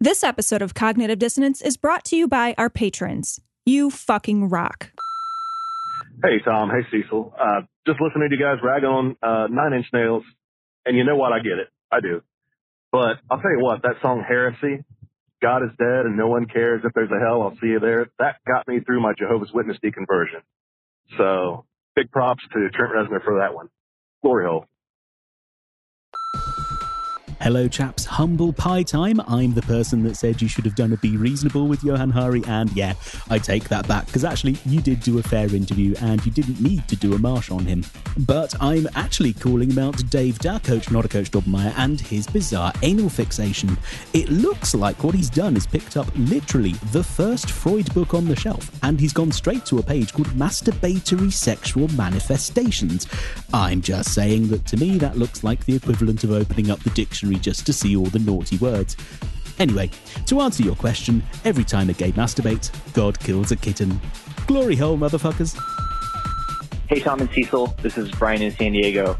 This episode of Cognitive Dissonance is brought to you by our patrons. You fucking rock. Hey, Tom. Hey, Cecil. Uh, just listening to you guys rag on uh, Nine Inch Nails, and you know what? I get it. I do. But I'll tell you what, that song Heresy, God is dead and no one cares if there's a hell, I'll see you there, that got me through my Jehovah's Witness deconversion. So big props to Trent Reznor for that one. Glory hole. Hello, chaps. Humble pie time. I'm the person that said you should have done a Be Reasonable with Johann Hari, and yeah, I take that back because actually you did do a fair interview and you didn't need to do a marsh on him. But I'm actually calling about Dave Coach, not a Coach Daubenmire, and his bizarre anal fixation. It looks like what he's done is picked up literally the first Freud book on the shelf, and he's gone straight to a page called Masturbatory Sexual Manifestations. I'm just saying that to me that looks like the equivalent of opening up the dictionary just to see all the naughty words. Anyway, to answer your question, every time a gay masturbates, God kills a kitten. Glory hole, motherfuckers. Hey, Tom and Cecil. This is Brian in San Diego.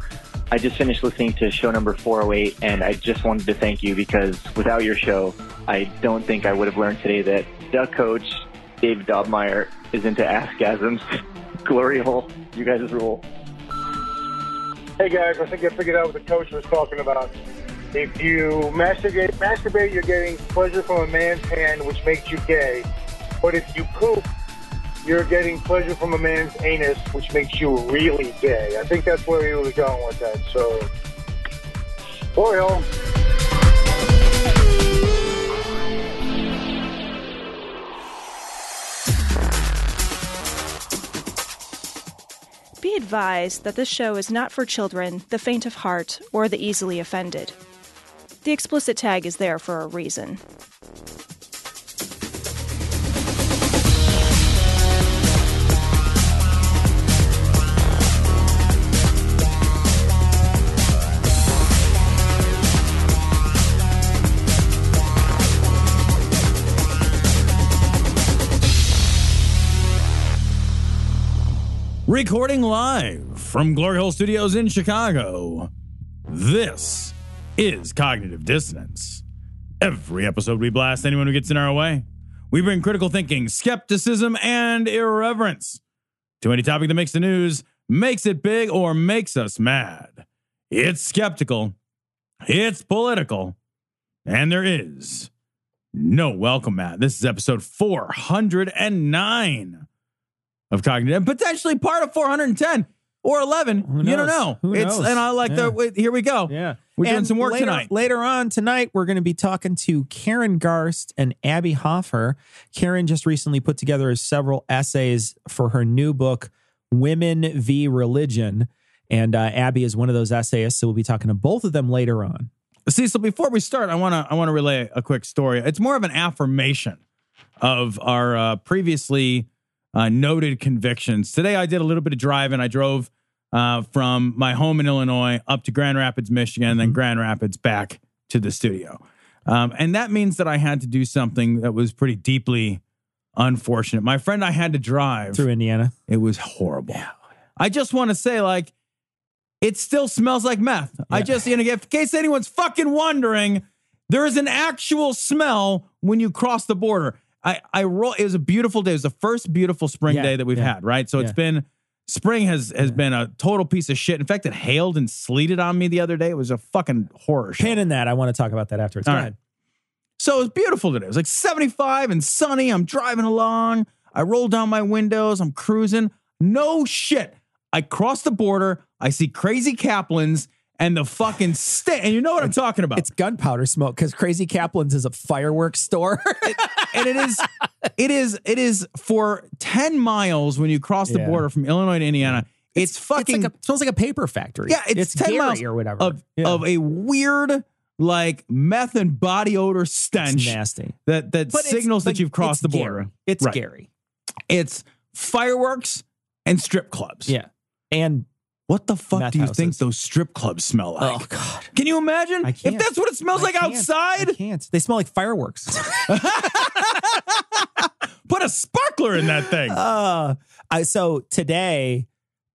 I just finished listening to show number 408, and I just wanted to thank you because without your show, I don't think I would have learned today that duck coach Dave Daubenmire is into askasms. Glory hole. You guys rule. Hey guys, I think I figured out what the coach was talking about. If you masturbate, masturbate, you're getting pleasure from a man's hand, which makes you gay. But if you poop, you're getting pleasure from a man's anus, which makes you really gay. I think that's where he was going with that. So, Oriole. Oh. Be advised that this show is not for children, the faint of heart, or the easily offended. The explicit tag is there for a reason. Recording live from Glory Hole Studios in Chicago. This is Cognitive Dissonance. Every episode, we blast anyone who gets in our way. We bring critical thinking, skepticism, and irreverence to any topic that makes the news, makes it big, or makes us mad. It's skeptical, it's political, and there is no welcome mat. This is episode 409 of cognitive, potentially part of 410 or 11. You don't know. Who it's knows? and I like Yeah. the here we go. Yeah. We're doing some work later, tonight. Later on tonight, we're going to be talking to Karen Garst and Abby Hafer. Karen just recently put together several essays for her new book, Women v. Religion. And uh, Abby is one of those essayists. So we'll be talking to both of them later on. Cecil, before we start, I want to I want to relay a quick story. It's more of an affirmation of our uh, previously uh, noted convictions. Today, I did a little bit of driving. I drove uh, from my home in Illinois up to Grand Rapids, Michigan, and then Grand Rapids back to the studio. Um, and that means that I had to do something that was pretty deeply unfortunate. My friend, I had to drive Through Indiana. It was horrible. I just want to say, like, it still smells like meth. I just, in case anyone's fucking wondering, there is an actual smell when you cross the border. I, I roll. It was a beautiful day. It was the first beautiful spring Yeah, day that we've yeah. had, right? So it's been spring has has been a total piece of shit. In fact, it hailed and sleeted on me the other day. It was a fucking horror show. Pin in that. I want to talk about that afterwards. Go All right. ahead. So it was beautiful today. It was like 75 and sunny. I'm driving along. I roll down my windows. I'm cruising. No shit. I cross the border. I see crazy Kaplans and the fucking stink. And you know what I'm talking about. It's gunpowder smoke because Crazy Kaplan's is a fireworks store. and it is, it is, it is for 10 miles when you cross the Yeah. border from Illinois to Indiana. It's, fucking, like a, smells like a paper factory. yeah, it's, 10 Gary miles or whatever. of, Yeah. of a weird, like meth and body odor It's stench nasty. that, that But signals that you've crossed the border. Gary. It's Right. Gary. It's fireworks and strip clubs. Yeah. And What the fuck Meth do you houses. think those strip clubs smell like? oh god. Can you imagine? I If that's what it smells I like can't. outside, I can't. They smell like fireworks. put a sparkler in that thing. uh, I, so today,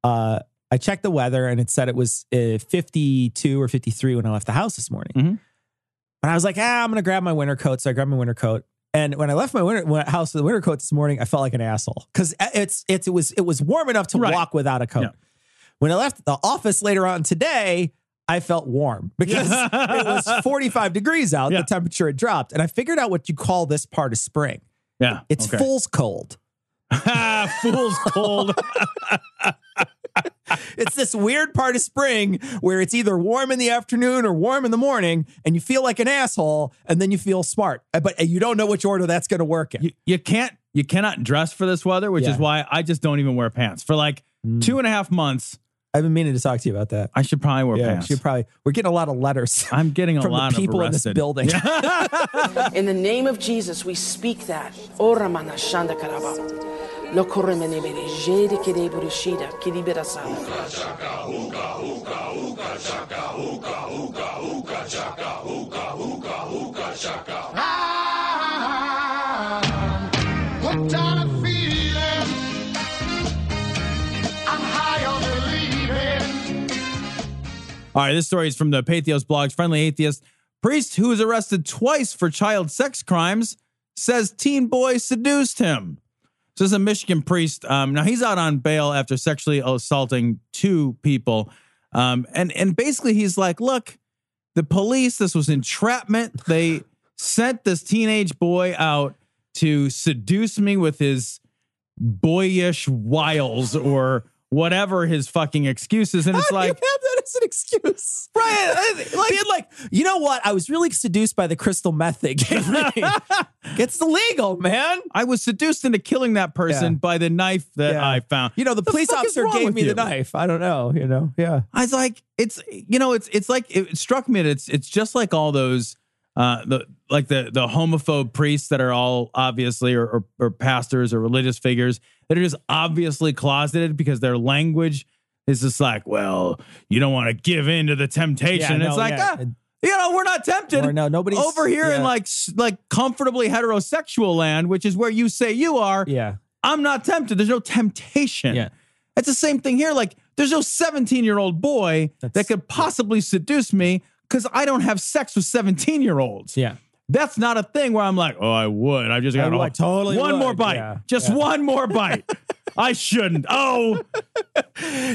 uh, I checked the weather and it said it was uh, 52 or 53 when I left the house this morning. Mhm. But I was like, ah, I'm gonna grab my winter coat. So I grabbed my winter coat. And when I left my winter when- house with the winter coat this morning, I felt like an asshole because it's, it's it was it was warm enough to Right. walk without a coat. Yeah. When I left the office later on today, I felt warm because it was 45 degrees out. Yeah. The temperature had dropped, and I figured out what you call this part of spring. Yeah. It's okay. fool's cold. Fool's cold. It's this weird part of spring where it's either warm in the afternoon or warm in the morning, and you feel like an asshole, and then you feel smart, Uh, but you don't know which order that's going to work in. you, you can't you cannot dress for this weather, which Yeah. is why I just don't even wear pants. For like two and a half months, I've been meaning to talk to you about that. I should probably wear Yeah, pants. you probably we're getting a lot of letters I'm getting a from lot the people of in this building. In the name of Jesus, we speak that. All right, this story is from the Pathos blogs. Friendly atheist priest who was arrested twice for child sex crimes says teen boy seduced him. So this is a Michigan priest. Um, now he's out on bail after sexually assaulting two people, um, and and basically he's like, look, the police. This was entrapment. They sent this teenage boy out to seduce me with his boyish wiles or whatever his fucking excuses. And it's How like. have that as an excuse. Right, Like, being like, you know what? I was really seduced by the crystal meth they gave me. it's illegal, man. I was seduced into killing that person Yeah. by the knife that Yeah. I found. You know, the, The police officer gave me you? the knife. I don't know. You know, yeah. I was like, it's you know, it's it's like it struck me that it's it's just like all those uh the like the the homophobe priests that are all obviously or, or or pastors or religious figures that are just obviously closeted because their language is just like, well, you don't want to give in to the temptation. Yeah, it's no, like, yeah. ah, you know, we're not tempted. Or no, nobody's- over here in like like comfortably heterosexual land, which is where you say you are. Yeah. I'm not tempted. There's no temptation. Yeah. It's the same thing here. Like, there's no 17 year old boy that could possibly seduce me because I don't have sex with 17 year olds. Yeah. That's not a thing where I'm like, oh, I would. I just oh, I got would, I totally one would. more bite. Yeah. Just Yeah. one more bite. I shouldn't. Oh,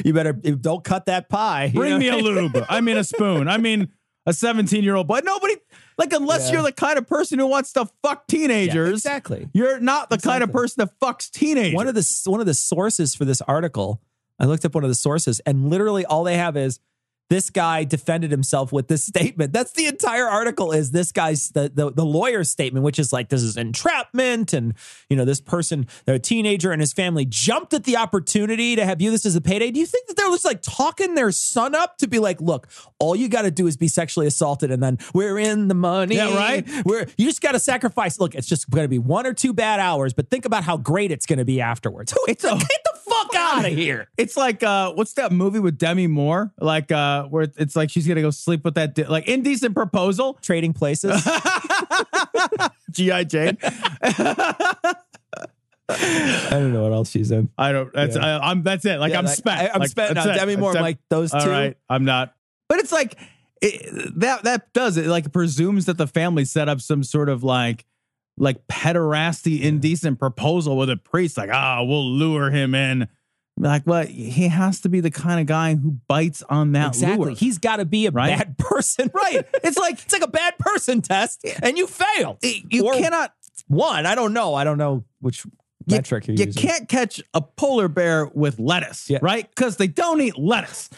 You better eh, don't cut that pie. bring me a lube. I mean, a spoon. I mean, a 17 year old But Nobody, like, unless Yeah. you're the kind of person who wants to fuck Yeah, teenagers, exactly. you're not the kind of person that fucks teenagers. One of the one of the sources for this article, I looked up one of the sources, and literally all they have is this guy defended himself with this statement. That's the entire article. Is this guy's the the, the lawyer's statement, which is like this is entrapment, and you know this person, the teenager and his family jumped at the opportunity to have you this as a payday. Do you think that they're just like talking their son up to be like, look, all you got to do is be sexually assaulted, and then we're in the money. Yeah, right? We're you just got to sacrifice. Look, it's just going to be one or two bad hours, but think about how great it's going to be afterwards. It's a- get the fuck out of here. It's like uh what's that movie with Demi Moore? Like uh where it's like she's gonna go sleep with that di- like indecent proposal. Trading places. G.I. Jane. I don't know what else she's in. I don't that's Yeah. I, I'm that's it. Like Yeah, I'm like, spent. I- I'm Like, spent now. Demi Moore, I'm like, those two? right, I'm not. But it's like it, that that does it like presumes that the family set up some sort of like like pederasty indecent proposal with a priest like ah we'll lure him in like well he has to be the kind of guy who bites on that Exactly. lure. He's got to be a Right? bad person. Right. It's like it's like a bad person test, and you failed. you Or cannot one. I don't know. I don't know which you, metric you're you using. can't catch a polar bear with lettuce, Yeah. right? Because they don't eat lettuce.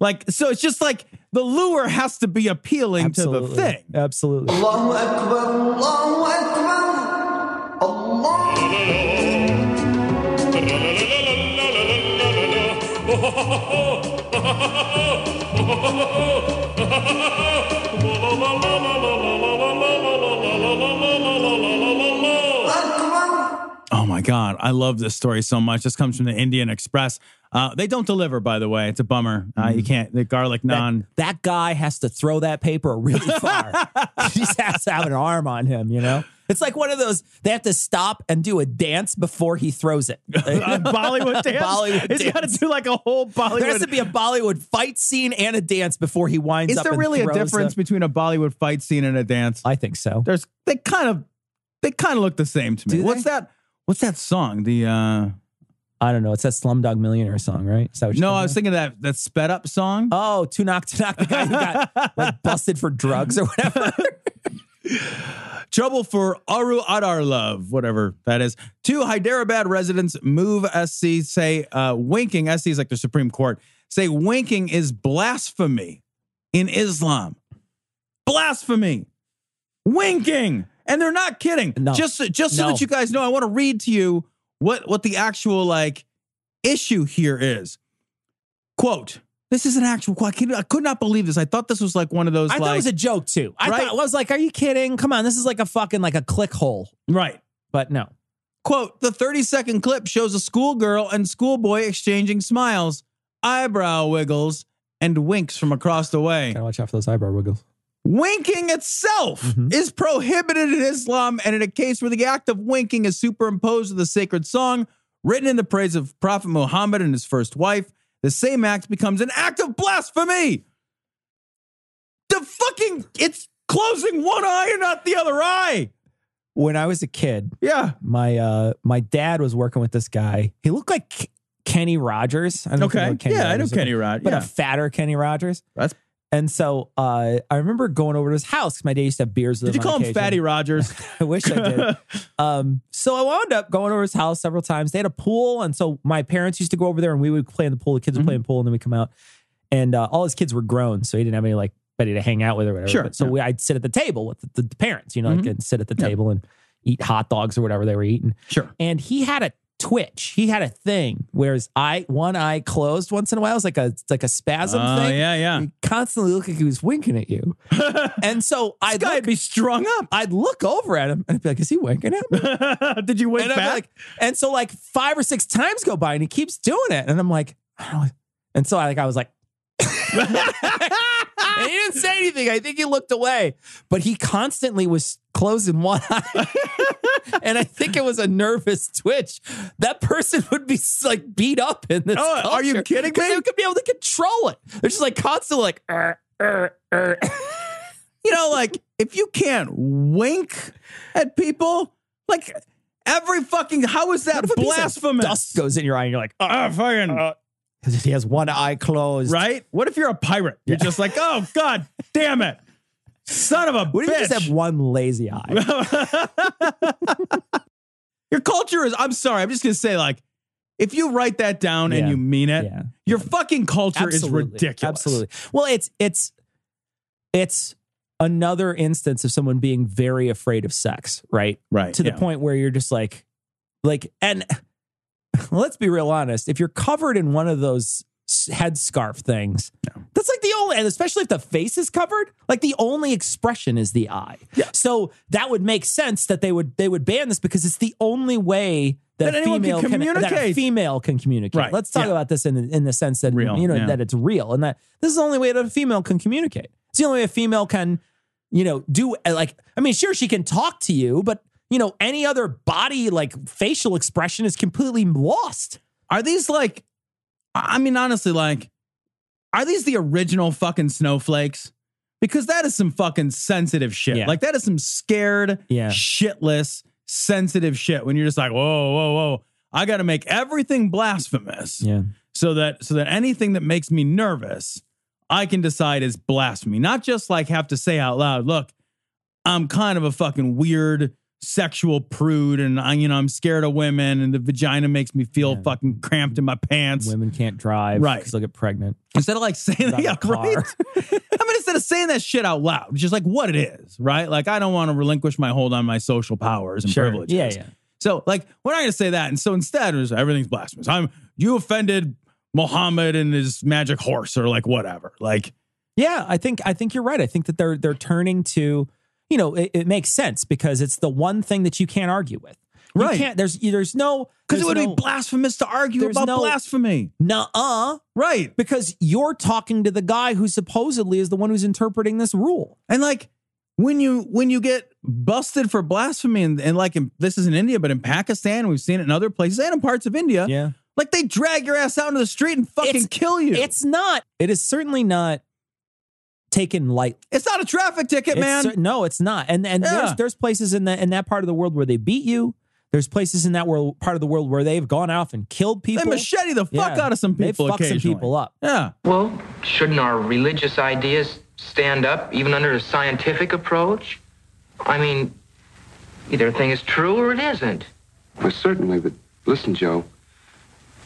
Like, so it's just like the lure has to be appealing to the thing. Absolutely. Allahu Akbar, Allahu Akbar, Allah. Oh my god. I love this story so much. This comes from the Indian Express. Uh, they don't deliver, by the way. It's a bummer. Uh, you can't, the garlic That, that guy has to throw that paper really far. he just has to have an arm on him, you know? It's like one of those they have to stop and do a dance before he throws it. a Bollywood dance. Bollywood It's got to do like a whole Bollywood. There has to be a Bollywood fight scene and a dance before he winds Is up. Is there and really a difference the- between a Bollywood fight scene and a dance? I think so. There's they kind of they kind of look the same to me. Do What's they? that? What's that song? The uh I don't know. It's that Slumdog Millionaire song, right? Is that what you're no, I was thinking of that that sped up song. Oh, Tunak Tunak the guy who got like busted for drugs or whatever. Trouble for Oru Adaar Love, whatever that is. Two Hyderabad residents move SC say uh, winking, SC is like the Supreme Court, say winking is blasphemy in Islam. Blasphemy. Winking. And they're not kidding. No. Just, just so No. that you guys know, I want to read to you what, what the actual like issue here is. Quote, this is an actual quote. I could- I could not believe this. I thought this was like one of those I like thought it was a joke too. I Right? thought I was like, "Are you kidding? Come on, this is like a fucking like a ClickHole." right. But no, Quote, the 30 second clip shows a schoolgirl and schoolboy exchanging smiles, eyebrow wiggles, and winks from across the way. gotta watch out for those eyebrow wiggles. Winking itself Mhm. is prohibited in Islam, and in a case where the act of winking is superimposed with a sacred song written in the praise of Prophet Muhammad and his first wife, the same act becomes an act of blasphemy. The fucking, it's closing one eye and not the other eye. When I was a kid, Yeah. my uh my dad was working with this guy. He looked like K- Kenny Rogers. I don't know Okay. what Kenny Yeah, I know Rogers Kenny Rod. but Yeah. a fatter Kenny Rogers. That's And so uh, I remember going over to his house because my dad used to have beers with Did you call him. Fatty Rogers? I wish I did. um, so I wound up going over to his house several times. They had a pool, and so my parents used to go over there, and we would play in the pool. The kids would Mm-hmm. play in the pool, and then we come out. And uh, all his kids were grown, so he didn't have any like buddy to hang out with or whatever. Sure, But so yeah. we, I'd sit at the table with the, the parents, you know, like Mhm. and sit at the Yeah. table and eat hot dogs or whatever they were eating. Sure. And he had a twitch. He had a thing where his eye, one eye closed once in a while. It was like a like a spasm Oh, thing. yeah, yeah. He constantly looked like he was winking at you. and so I'd look, be strung up. I'd look over at him and I'd be like, is he winking at me? Did you wink and, back? like, and so like five or six times go by and he keeps doing it. And I'm like, I don't know. And so I like I was like, and he didn't say anything. I think he looked away, but he constantly was closing one eye. and I think it was a nervous twitch. That person would be like beat up in this. Oh, are you kidding me? They could be able to control it. They're just like constantly like, "Er, er, er." you know, like if you can't wink at people, like every fucking how is that What if a piece of blasphemous? Dust goes in your eye and you're like, oh, Ah, fucking Because he has one eye closed. right. What if you're a pirate? You're just like, oh god, damn it, son of a What if you just have one lazy eye? Your culture is. I'm sorry. I'm just gonna say, like, if you write that down and you mean it, Yeah. your fucking culture Absolutely. is ridiculous. Absolutely. Well, it's it's it's another instance of someone being very afraid of sex, right? Right. To the yeah. point where you're just like like and let's be real honest, if you're covered in one of those headscarf things, that's like the only and especially if the face is covered, like the only expression is the eye. Yeah. So that would make sense that they would they would ban this because it's the only way that, That anyone can female that a female can communicate. Right. Let's talk Yeah. about this in in the sense that Real, you know yeah. that it's real and that this is the only way that a female can communicate. It's the only way a female can, you know, do uh, like I mean, sure she can talk to you, but you know, any other body like facial expression is completely lost. Are these like, I mean, honestly, like, are these the original fucking snowflakes? Because that is some fucking sensitive shit. Yeah. Like, that is some scared, Yeah. shitless, sensitive shit when you're just like, whoa, whoa, whoa. I got to make everything blasphemous Yeah. so that so that anything that makes me nervous, I can decide is blasphemy. Not just like have to say out loud, look, I'm kind of a fucking weird sexual prude and I, you know, I'm scared of women and the vagina makes me feel Yeah. fucking cramped in my pants. Women can't drive Right. because they'll get pregnant. Instead of like saying a yeah, right? I mean, instead of saying that shit out loud, just like what it is, right? Like I don't want to relinquish my hold on my social powers and privileges. Yeah, yeah. So, like, we're not going to say that. And so instead, it was, everything's blasphemous. I'm you offended Muhammad and his magic horse, or like whatever. Like, Yeah, I think I think you're right. I think that they're they're turning to, you know, it, it makes sense because it's the one thing that you can't argue with. You Right. can't. There's there's no because it would there's be blasphemous to argue about no- blasphemy, Nuh-uh. right? Because you're talking to the guy who supposedly is the one who's interpreting this rule. And like, when you when you get busted for blasphemy and, and like in, this is in India, but in Pakistan, we've seen it in other places and in parts of India. Yeah. Like they drag your ass out into the street and fucking It's- kill you. It's not. It is certainly not taken light. It's not a traffic ticket, It's man. cer- no, it's not. And and Yeah. there's there's places in that in that part of the world where they beat you. There's places in that world part of the world where they've gone off and killed people. they machete the fuck Yeah. out of some people. They fuck some people up. Yeah. Well, shouldn't our religious ideas stand up even under a scientific approach? I mean, either a thing is true or it isn't. Well, certainly, but listen, Joe,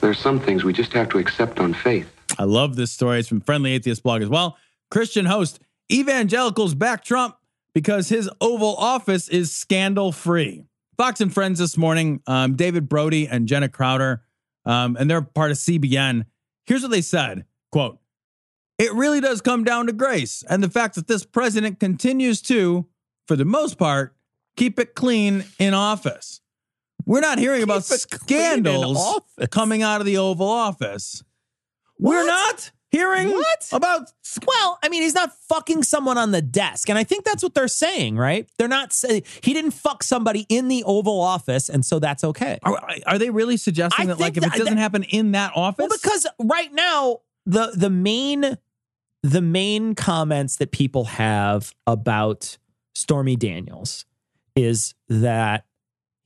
there are some things we just have to accept on faith. I love this story. It's from Friendly Atheist blog as well. Christian host, evangelicals back Trump because his Oval Office is scandal free. Fox and Friends this morning, um, David Brody and Jenna Browder, um, and they're part of CBN. Here's what they said quote, It really does come down to grace and the fact that this president continues to, for the most part, keep it clean in office. We're not hearing about clean in scandals coming out of the Oval Office. We're not hearing What? about Well, I mean, he's not fucking someone on the desk, and I think that's what they're saying, right? They're not saying he didn't fuck somebody in the Oval Office, and so that's okay. Are, are they really suggesting I that, like, if it doesn't that- happen in that office? Well, because right now the the main the main comments that people have about Stormy Daniels is that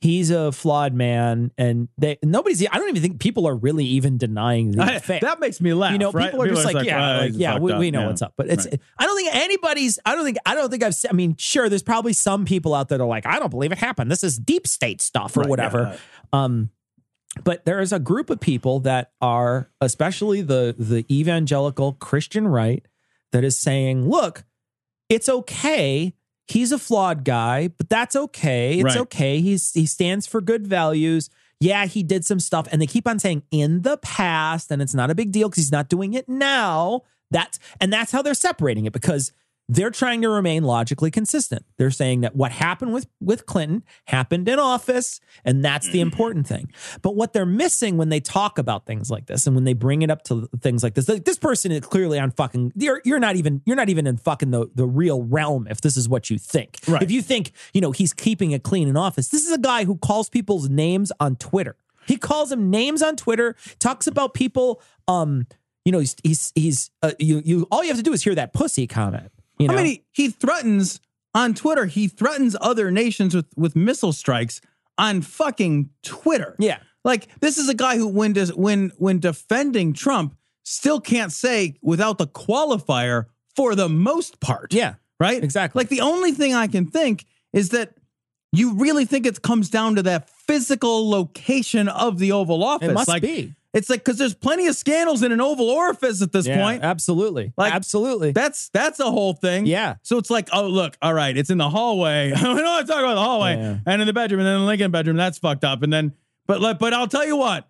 he's a flawed man, and they nobody's. I don't even think people are really even denying the I- affair. that makes me laugh. you know, right? people are just like, yeah, "Well, like, yeah, we, we know Yeah. what's up. But it's, Right. I don't think anybody's, I don't think, I don't think I've, I mean, sure, there's probably some people out there that are like, I don't believe it happened. This is deep state stuff or Right, whatever. yeah. Um, but there is a group of people that are, especially the the evangelical Christian right, that is saying, look, it's okay. He's a flawed guy, but that's okay. It's Right. okay. He's he stands for good values. Yeah, he did some stuff, and they keep on saying in the past, and it's not a big deal because he's not doing it now. That's and that's how they're separating it because they're trying to remain logically consistent. They're saying that what happened with with Clinton happened in office, and that's the important thing. But what they're missing when they talk about things like this, and when they bring it up to things like this, like this person is clearly on fucking. You're you're not even you're not even in fucking the the real realm if this is what you think. Right. If you think you know he's keeping it clean in office, this is a guy who calls people's names on Twitter. He calls them names on Twitter. Talks about people. Um, you know, he's he's he's uh, you you. All you have to do is hear that pussy comment. You know, I mean, he, he threatens on Twitter. He threatens other nations with with missile strikes on fucking Twitter. Yeah. like this is a guy who, when does when when defending Trump, still can't say without the qualifier for the most part. Yeah, right. exactly. Like the only thing I can think is that you really think it comes down to that physical location of the Oval Office. It must like, be. It's like because there's plenty of scandals in an Oval Orifice at this Yeah, point. absolutely, Like, absolutely. That's that's a whole thing. Yeah. So it's like, oh look, all right, it's in the hallway. we don't want to talk about the hallway Yeah. and in the bedroom, and then the Lincoln bedroom. That's fucked up. And then, but but I'll tell you what.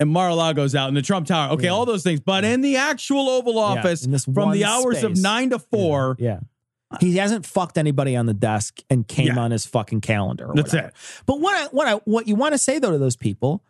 And Mar-a-Lago's out in the Trump Tower. Okay, Yeah. all those things. But in the actual Oval Office, from the hours of nine to four, Yeah. He hasn't fucked anybody on the desk and came Yeah. on his fucking calendar. Or That's it. But what I what I what you want to say though to those people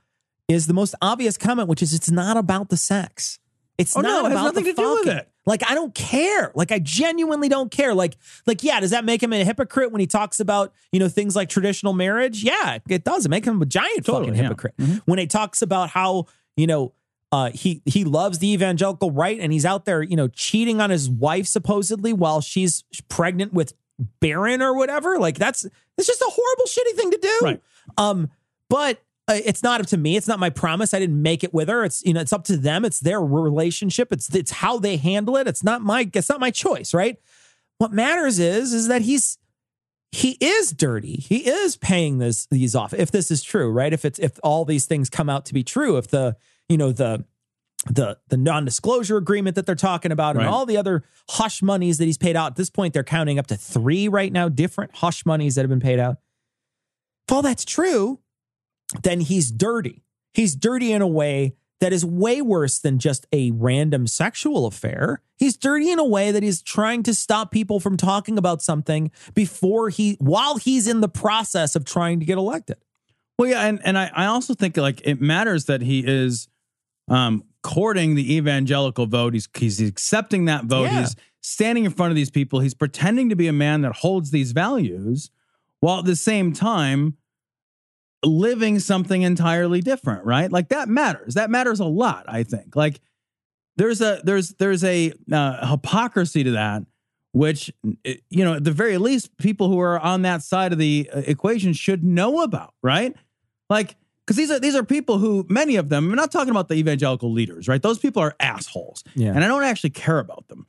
is the most obvious comment, which is it's not about the sex. It's Oh, no, not it about nothing the to do with fucking. it. Like I don't care. Like I genuinely don't care. Like like yeah, does that make him a hypocrite when he talks about you know things like traditional marriage? Yeah, it does. It make him a giant Totally, fucking yeah. hypocrite when he talks about how you know uh, he he loves the evangelical right and he's out there you know cheating on his wife supposedly while she's pregnant with Barron or whatever. Like that's it's just a horrible shitty thing to do. Right. Um, but Uh, it's not up to me. It's not my promise. I didn't make it with her. It's you know it's up to them. It's their relationship. It's it's how they handle it. It's not my it's not my choice. Right. What matters is is that he's he is dirty. He is paying this these off. If this is true, right? If it's if all these things come out to be true, if the you know the the the non-disclosure agreement that they're talking about and Right. all the other hush monies that he's paid out. At this point, they're counting up to three right now, different hush monies that have been paid out. If all that's true, then he's dirty. He's dirty in a way that is way worse than just a random sexual affair. He's dirty in a way that he's trying to stop people from talking about something before he, while he's in the process of trying to get elected. Well, yeah, and, and I, I also think like it matters that he is um courting the evangelical vote. He's he's accepting that vote. Yeah. He's standing in front of these people. He's pretending to be a man that holds these values while at the same time living something entirely different, right? Like that matters. That matters a lot, I think. Like there's a there's there's a uh, hypocrisy to that which eh, you know at the very least people who are on that side of the uh, equation should know about, right? Like because these are these are people who many of them. I'm not talking about the evangelical leaders, right? Those people are assholes, Yeah. and I don't actually care about them.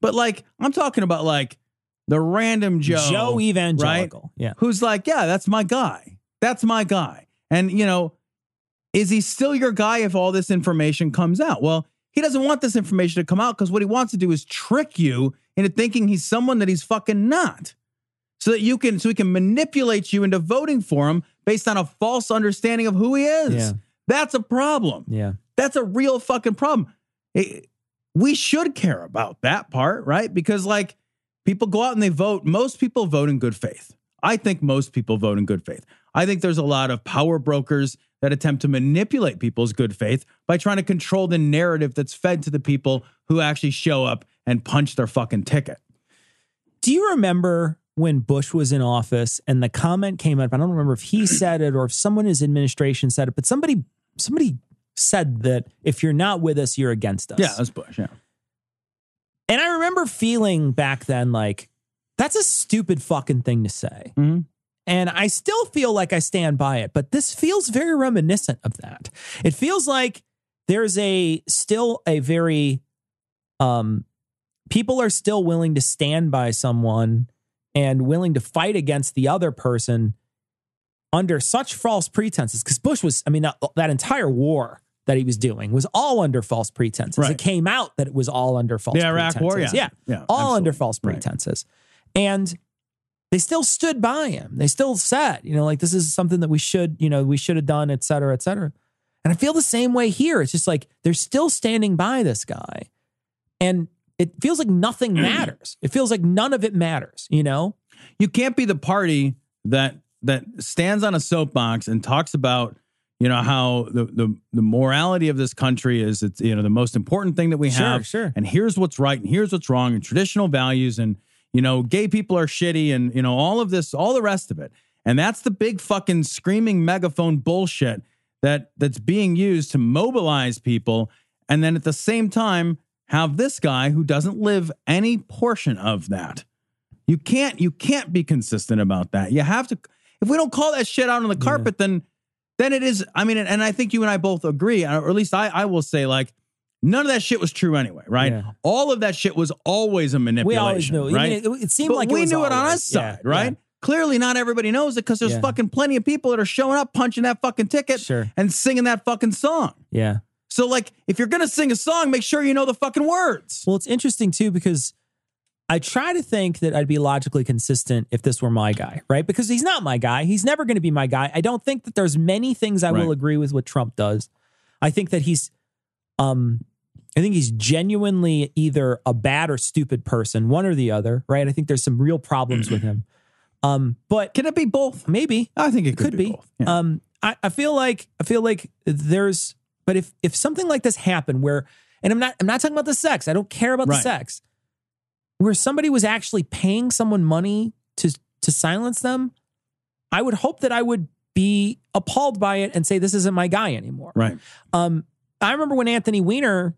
But like I'm talking about like the random Joe, Joe right? Evangelical. Yeah. who's like, yeah, that's my guy. That's my guy. And, you know, is he still your guy if all this information comes out? Well, he doesn't want this information to come out because what he wants to do is trick you into thinking he's someone that he's fucking not. So that you can, so he can manipulate you into voting for him based on a false understanding of who he is. Yeah. That's a problem. Yeah. That's a real fucking problem. It- we should care about that part, right? Because like people go out and they vote. Most people vote in good faith. I think most people vote in good faith. I think there's a lot of power brokers that attempt to manipulate people's good faith by trying to control the narrative that's fed to the people who actually show up and punch their fucking ticket. Do you remember when Bush was in office and the comment came up? I don't remember if he said it or if someone in his administration said it, but somebody somebody said that if you're not with us, you're against us. Yeah, that's Bush. Yeah. And I remember feeling back then like that's a stupid fucking thing to say. Mm-hmm. And I still feel like I stand by it, but this feels very reminiscent of that. It feels like there's a still a very um people are still willing to stand by someone and willing to fight against the other person under such false pretenses because Bush was I mean that, that entire war that he was doing was all under false pretenses. Right. It came out that it was all under false The Iraq pretenses. War, yeah. Yeah. Yeah, all under absolutely. false Right. pretenses. And they still stood by him. They still said, you know, like this is something that we should, you know, we should have done, et cetera, et cetera. And I feel the same way here. It's just like they're still standing by this guy. And it feels like nothing matters. It feels like none of it matters, you know? you can't be the party that that stands on a soapbox and talks about you know how the the, the morality of this country is it's you know the most important thing that we have. Sure, sure. and here's what's right and here's what's wrong and traditional values and you know gay people are shitty and you know all of this all the rest of it and that's the big fucking screaming megaphone bullshit that that's being used to mobilize people and then at the same time have this guy who doesn't live any portion of that you can't you can't be consistent about that. You have to if we don't call that shit out on the carpet, then then it is. I mean, and I think you and I both agree, or at least I, I will say, like, none of that shit was true anyway, right? Yeah. All of that shit was always a manipulation. We always knew. I mean, right? it- it seemed But like it we knew it on always. us side, Yeah, right? yeah. Clearly, not everybody knows it because there's fucking plenty of people that are showing up, punching that fucking ticket, Sure. and singing that fucking song. Yeah. So, like, if you're gonna sing a song, make sure you know the fucking words. Well, it's interesting too because I try to think that I'd be logically consistent if this were my guy, right? Because he's not my guy. He's never going to be my guy. I don't think that there's many things I will agree with what Trump does. I think that he's um I think he's genuinely either a bad or stupid person, one or the other, right? I think there's some real problems with him. Um, but Can it be both? maybe I think it could, could be. be. both. Yeah. Um, I, I feel like I feel like there's, but if if something like this happened where, and I'm not I'm not talking about the sex. I don't care about the sex. Where somebody was actually paying someone money to to silence them, I would hope that I would be appalled by it and say this isn't my guy anymore. right. Um, I remember when Anthony Weiner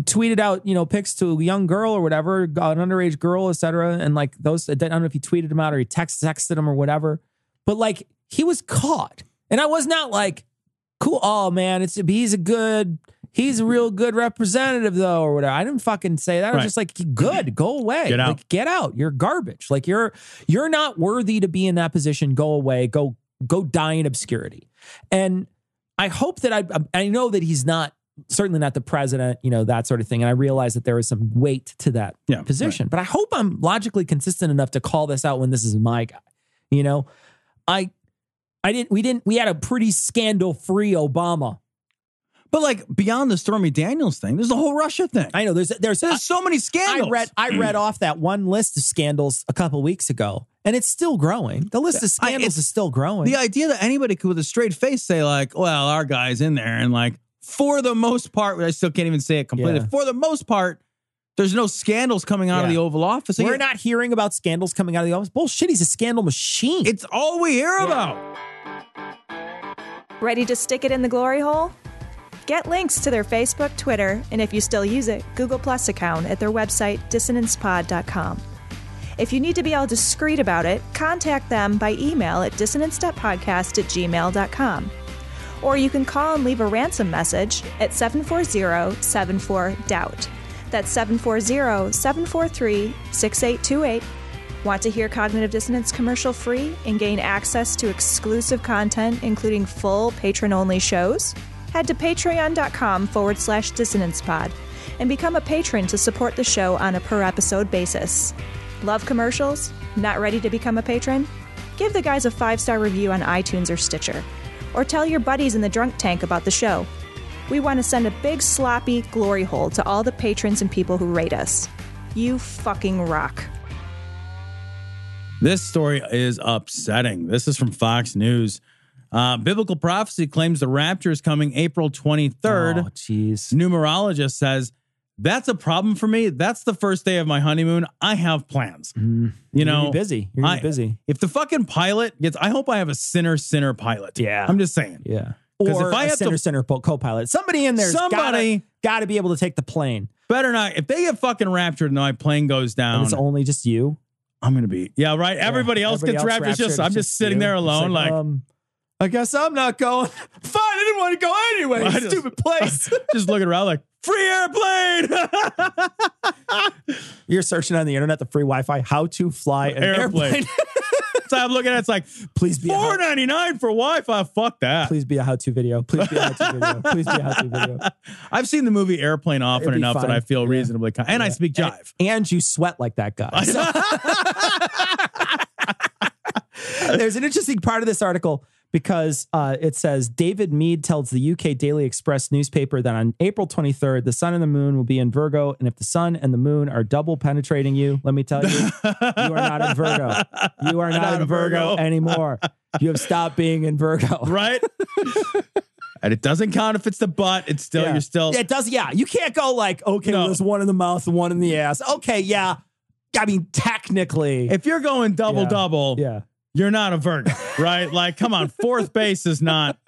tweeted out, you know, pics to a young girl or whatever, an underage girl, et cetera. And like those, I don't know if he tweeted them out or he text, texted them or whatever, but like he was caught. And I was not like, cool. Oh man, it's, he's a good, he's a real good representative though, or whatever. I didn't fucking say that. I was Right. just like, good, go away. Get out. Like, get out. You're garbage. Like you're, you're not worthy to be in that position. Go away. Go, go die in obscurity. And I hope that I, I know that he's not certainly not the president, you know, that sort of thing. And I realize that there is some weight to that Yeah, position, but I hope I'm logically consistent enough to call this out when this is my guy. You know, I, I didn't, we didn't, we had a pretty scandal free Obama. But like beyond the Stormy Daniels thing, there's the whole Russia thing. I know there's, there's, There's so many scandals. I read, I read off that one list of scandals a couple weeks ago and it's still growing. The list of scandals it's- is still growing. the idea that anybody could with a straight face say like, "Well, our guy's in there," and like for the most part, I still can't even say it completely. Yeah. For the most part, There's no scandals coming out of the Oval Office. We're not hearing about scandals coming out of the office. Bullshit. He's a scandal machine. It's all we hear about. Ready to stick it in the glory hole? Get links to their Facebook, Twitter, and if you still use it, Google Plus account at their website, dissonancepod.com. If you need to be all discreet about it, contact them by email at dissonance.podcast at gmail.com. Or you can call and leave a ransom message at 740 74 Doubt. That's 740 743 6828. Want to hear Cognitive Dissonance commercial free and gain access to exclusive content, including full patron only shows? Head to patreon.com forward slash dissonance pod and become a patron to support the show on a per episode basis. Love commercials? Not ready to become a patron? Give the guys a five star review on iTunes or Stitcher. Or tell your buddies in the drunk tank about the show. We want to send a big sloppy glory hole to all the patrons and people who rate us. You fucking rock. This story is upsetting. This is from Fox News. Uh, Biblical prophecy claims the rapture is coming April 23rd. Oh, jeez. Numerologist says that's a problem for me. That's the first day of my honeymoon. I have plans. You Mm-hmm. You're know, busy. You're I- busy. If the fucking pilot gets, I hope I have a sinner sinner pilot. Yeah. I'm just saying. Yeah. Or if I a have to- center center co-pilot. Somebody in there, Somebody- gotta, gotta be able to take the plane. Better not. If they get fucking raptured and my plane goes And down, it's only just you. I'm gonna be yeah right. Everybody else Everybody gets raptured. It's just I'm it's just sitting you. there It's alone. Like, um, I guess I'm not going. Fine, I didn't want to go anyway. I just- Stupid place. just looking around like free airplane. You're searching on the internet the free Wi-Fi how to fly an Airplane. airplane. so I'm looking at it's like please be a four how, for Wi-Fi. Fuck that. please be a how-to video. Please be a how-to video. Please be a how-to video. I've seen the movie Airplane often It'd be enough that. I feel Yeah. reasonably kind. And I speak jive. And, and you sweat like that guy. So- There's an interesting part of this article because uh, it says David Meade tells the UK Daily Express newspaper that on April 23rd, the sun and the moon will be in Virgo. And if the sun and the moon are double penetrating you, let me tell you, you are not in Virgo. You are not, Not in Virgo, Virgo. anymore. You have stopped being in Virgo. right? and it doesn't count if it's the butt. It's still Yeah. you're still It does. Yeah. You can't go like, okay, No. there's one in the mouth one in the ass. Okay. Yeah. I mean, technically. if you're going double Yeah. double, yeah. You're not a Virgo, right? like, come on, fourth base is not.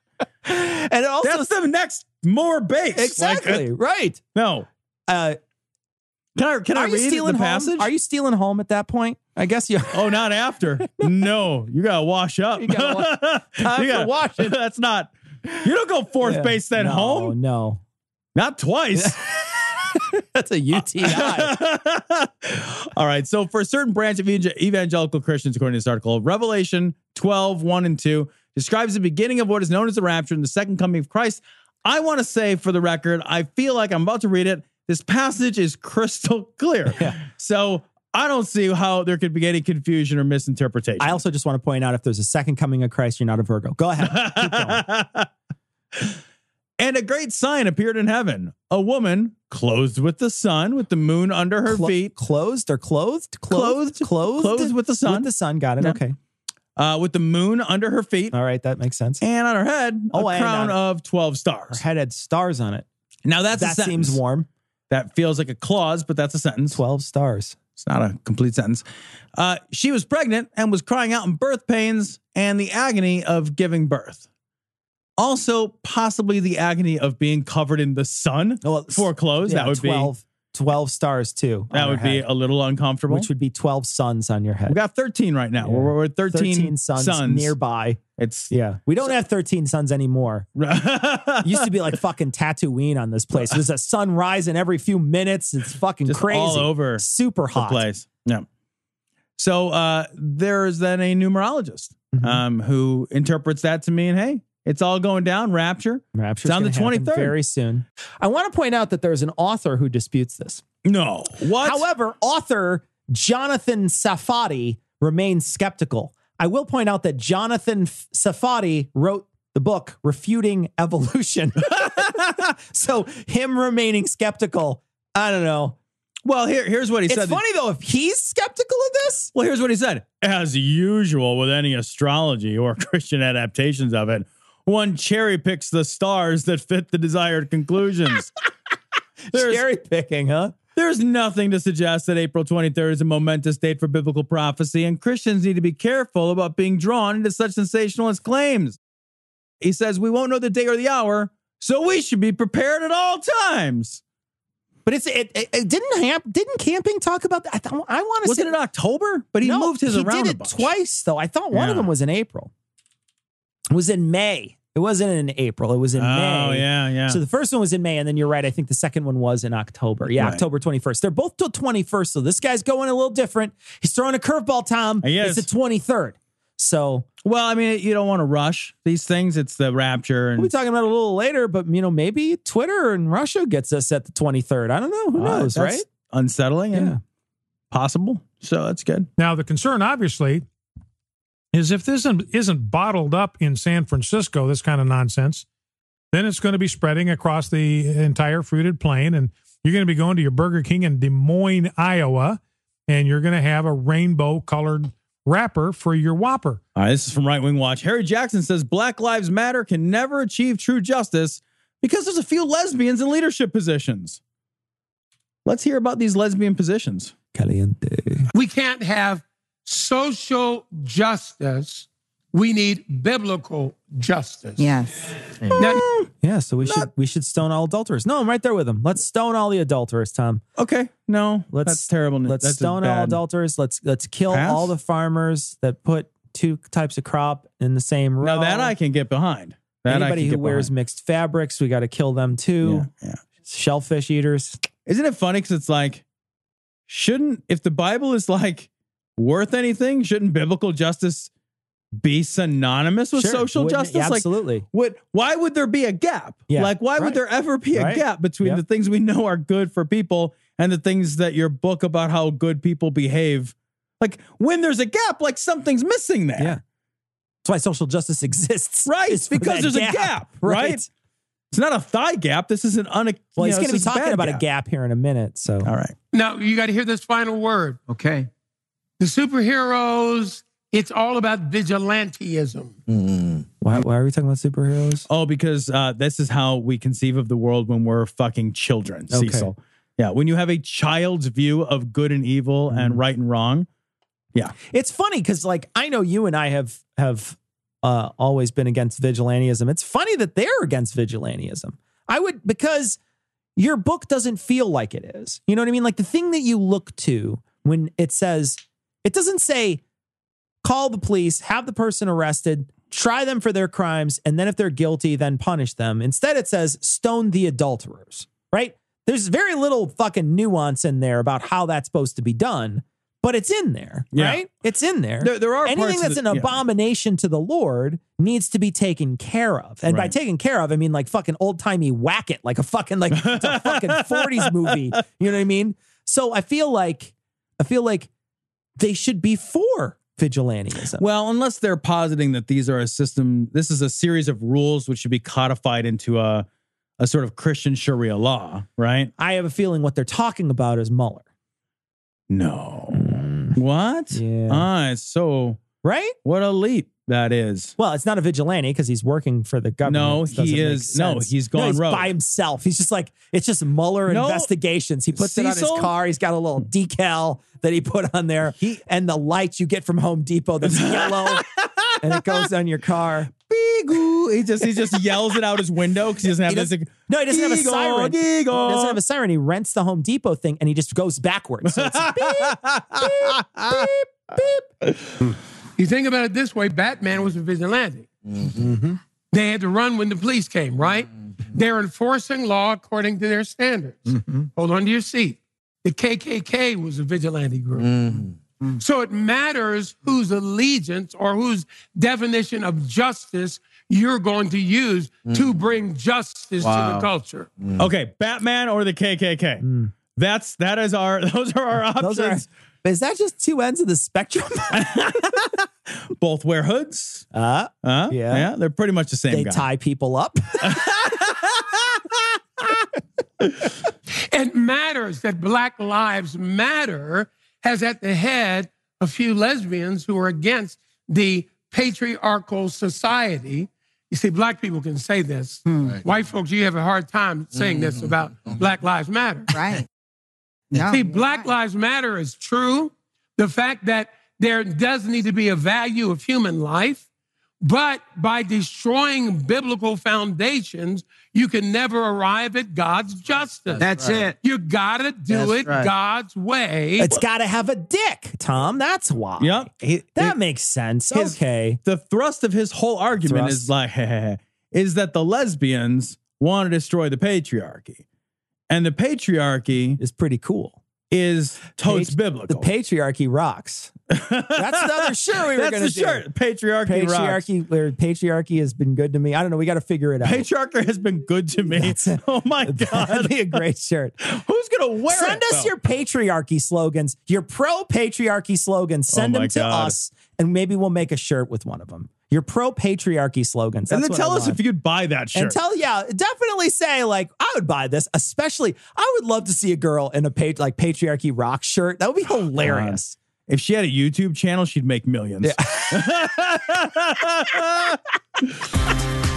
And also That's the next more base. Like, uh, exactly right. no, Uh, can I can I are you read stealing the home? passage? Are you stealing home at that point? I guess you. Oh, not after. no, you gotta wash up. You gotta wa- time You for washing. That's not. You don't go fourth Yeah. base then no, home. No, Not twice. that's a UTI. All right. So, for a certain branch of evangelical Christians, according to this article, Revelation 12, 1 and 2 describes the beginning of what is known as the rapture and the second coming of Christ. I want to say, for the record, I feel like I'm about to read it. This passage is crystal clear. Yeah. So, I don't see how there could be any confusion or misinterpretation. I also just want to point out if there's a second coming of Christ, you're not a Virgo. Go ahead. Keep going. and a great sign appeared in heaven a woman clothed with the sun, with the moon under her Clo- feet, clothed or clothed? Clothed. Clothed. Clothed. Clothed with the sun. With the sun. Got it. Yeah. Okay. uh, with the moon under her feet, All right. That makes sense. and on her head, Oh, a crown on- of 12 stars. Her head had stars on it. Now, that's a that seems warm. That feels like a clause, but that's a sentence. 12 stars. It's not a complete sentence. Uh, she was pregnant and was crying out in birth pains and the agony of giving birth. Also, possibly the agony of being covered in the sun Well, for clothes. Yeah, that would 12, 12 stars too. that would be head, a little uncomfortable. which would be 12 suns on your head. we got 13 right now. Yeah. We're, we're at 13, suns, suns. nearby. It's Yeah. We don't have 13 suns anymore. Used to be like fucking Tatooine on this place. There's a sun rising every few minutes. It's fucking Just crazy. all over Super the hot. place. Yeah. So uh, there's then a numerologist Mhm. um, who interprets that to mean, hey, it's all going down. Rapture. Rapture's It's on the 23rd. Very soon. I want to point out that there's an author who disputes this. No. What? However, author Jonathan Sarfati remains skeptical. I will point out that Jonathan F- Sarfati wrote the book Refuting Evolution. so him remaining skeptical, I don't know. well, here, here's what he It's said. It's funny though if he's skeptical of this. Well, here's what he said. As usual with any astrology or Christian adaptations of it, one cherry picks the stars that fit the desired conclusions. there's, Cherry picking, huh? There's nothing to suggest that April 23rd is a momentous date for biblical prophecy, and Christians need to be careful about being drawn into such sensationalist claims. He says we won't know the day or the hour, so we should be prepared at all times. But it's it, it, it didn't hap- didn't camping talk about that? I thought I want to Was say it in October? But he No, moved his he around did a it twice though. I thought one of them was in April. It was in May. It wasn't in April. It was in Oh, May. Oh yeah, yeah. So the first one was in May, and then you're right. I think the second one was in October. Yeah, Right. October 21st. They're both till 21st. So this guy's going a little different. He's throwing a curveball, Tom. He is. It's the 23rd. So Well, I mean, you don't want to rush these things. It's the rapture, and we'll be talking about it a little later, but you know, maybe Twitter and Russia gets us at the 23rd. I don't know. Who Uh, knows, that's right? Unsettling and Yeah. possible. So that's good. Now, the concern, obviously, is if this isn't, isn't bottled up in San Francisco, this kind of nonsense, then it's going to be spreading across the entire fruited plain. And you're going to be going to your Burger King in Des Moines, Iowa, and you're going to have a rainbow colored wrapper for your Whopper. All right, this is from Right Wing Watch. Harry Jackson says Black Lives Matter can never achieve true justice because there's a few lesbians in leadership positions. Let's hear about these lesbian positions. Caliente. We can't have social justice. We need biblical justice. Yes. Now, Yeah, so we should we should stone all adulterers. No, I'm right there with him. Let's stone all the adulterers, Tom. Okay, no, Let's that's terrible. Let's That's stone all adulterers. Let's let's kill Pass? all the farmers that put two types of crop in the same row. Now that I can get behind. That I Anybody can who get wears behind. mixed fabrics, we got to kill them too. Yeah, yeah. Shellfish eaters. Isn't it funny? Because it's like, shouldn't if the Bible is like worth anything, shouldn't biblical justice be synonymous with Sure, social wouldn't it? justice? Like, Absolutely. What? Why would there be a gap? Yeah, like, why right. would there ever be a Right. gap between Yep. the things we know are good for people and the things that your book about how good people behave? Like, when there's a gap, like something's missing there. Yeah. That's why social justice exists. Right. is for because that there's a gap, right? It's not a thigh gap. This is an un. Well, he's going to be talking bad about a gap here in a minute. So, All right. now you got to hear this final word. Okay. The superheroes, it's all about vigilanteism. why, why are we talking about superheroes? Oh, because uh, this is how we conceive of the world when we're fucking children, Okay. Cecil. Yeah, when you have a child's view of good and evil Mm-hmm. and right and wrong. Yeah, It's funny because, like, I know you and I have have uh, always been against vigilantism. It's funny that they're against vigilantism. I would because your book doesn't feel like it is. You know what I mean? Like the thing that you look to when it says it doesn't say call the police, have the person arrested, try them for their crimes, and then if they're guilty, then punish them. Instead, it says stone the adulterers. Right? There's very little fucking nuance in there about how that's supposed to be done. But it's in there, Yeah. right? It's in there. There- there are anything that's the- an yeah. abomination to the Lord needs to be taken care of. And by Right. taken care of, I mean like fucking old timey whack it, like a fucking like it's a fucking 40s movie. You know what I mean? So I feel like I feel like they should be for vigilantism. Well, unless they're positing that these are a system, this is a series of rules which should be codified into a a sort of Christian Sharia law, right? I have a feeling what they're talking about is Mueller. No. What? Mm. Yeah. Ah, it's so Right? what a leap that is. Well, it's not a vigilante because he's working for the government. No, he is- no, he's gone he's rogue. by himself. He's just like it's just Mueller No. investigations. He puts it on his car. He's got a little decal that he put on there, he, and the lights you get from Home Depot that's yellow, and it goes on your car. Beegoo. He just he just yells it out his window because he doesn't have He this. doesn't- no, he doesn't have a siren. He doesn't have a siren. He rents the Home Depot thing, and he just goes backwards. So it's You think about it this way Batman was a vigilante. Mm-hmm. They had to run when the police came, right? Mm-hmm. They're enforcing law according to their standards. Mm-hmm. Hold on to your seat. The KKK was a vigilante group. So it matters whose allegiance or whose definition of justice you're going to use to mm. bring justice to the culture. Mm. Okay, Batman or the KKK. That's that is our those are our options. those are. Is that just two ends of the spectrum? Both wear hoods. Uh, Uh, Yeah. yeah, they're pretty much the same they guy. tie people up. It matters that Black Lives Matter has at the head a few lesbians who are against the patriarchal society. You see, black people can say this. White folks, you have a hard time saying this about Black Lives Matter. Right. No, See, you're Black Lives Matter is true. The fact that there does need to be a value of human life, but by destroying biblical foundations, you can never arrive at God's justice. That's it. You gotta do That's it right. God's way. It's got to have a dick, Tom. That's why. Yep. He- That he- makes sense. his- okay. the thrust of his whole argument Thrust. is like is that the lesbians want to destroy the patriarchy and the patriarchy is pretty cool. is totes Pat- biblical The patriarchy rocks. That's another shirt we were going to do. shirt patriarchy, rocks. Patriarchy, or patriarchy has been good to me. I don't know. We got to figure it out. patriarchy has been good to me it. oh my god, That'd be a great shirt. who's gonna wear Send it Send us though? your patriarchy slogans, your pro patriarchy slogans. Send Oh them to God. us, and maybe we'll make a shirt with one of them. Your pro patriarchy slogans. and then tell us if you could buy that shirt And tell, yeah, definitely say like I would buy this. Especially, I would love to see a girl in a pa- like patriarchy rock shirt. That would be oh, hilarious. if she had a youtube channel she'd make millions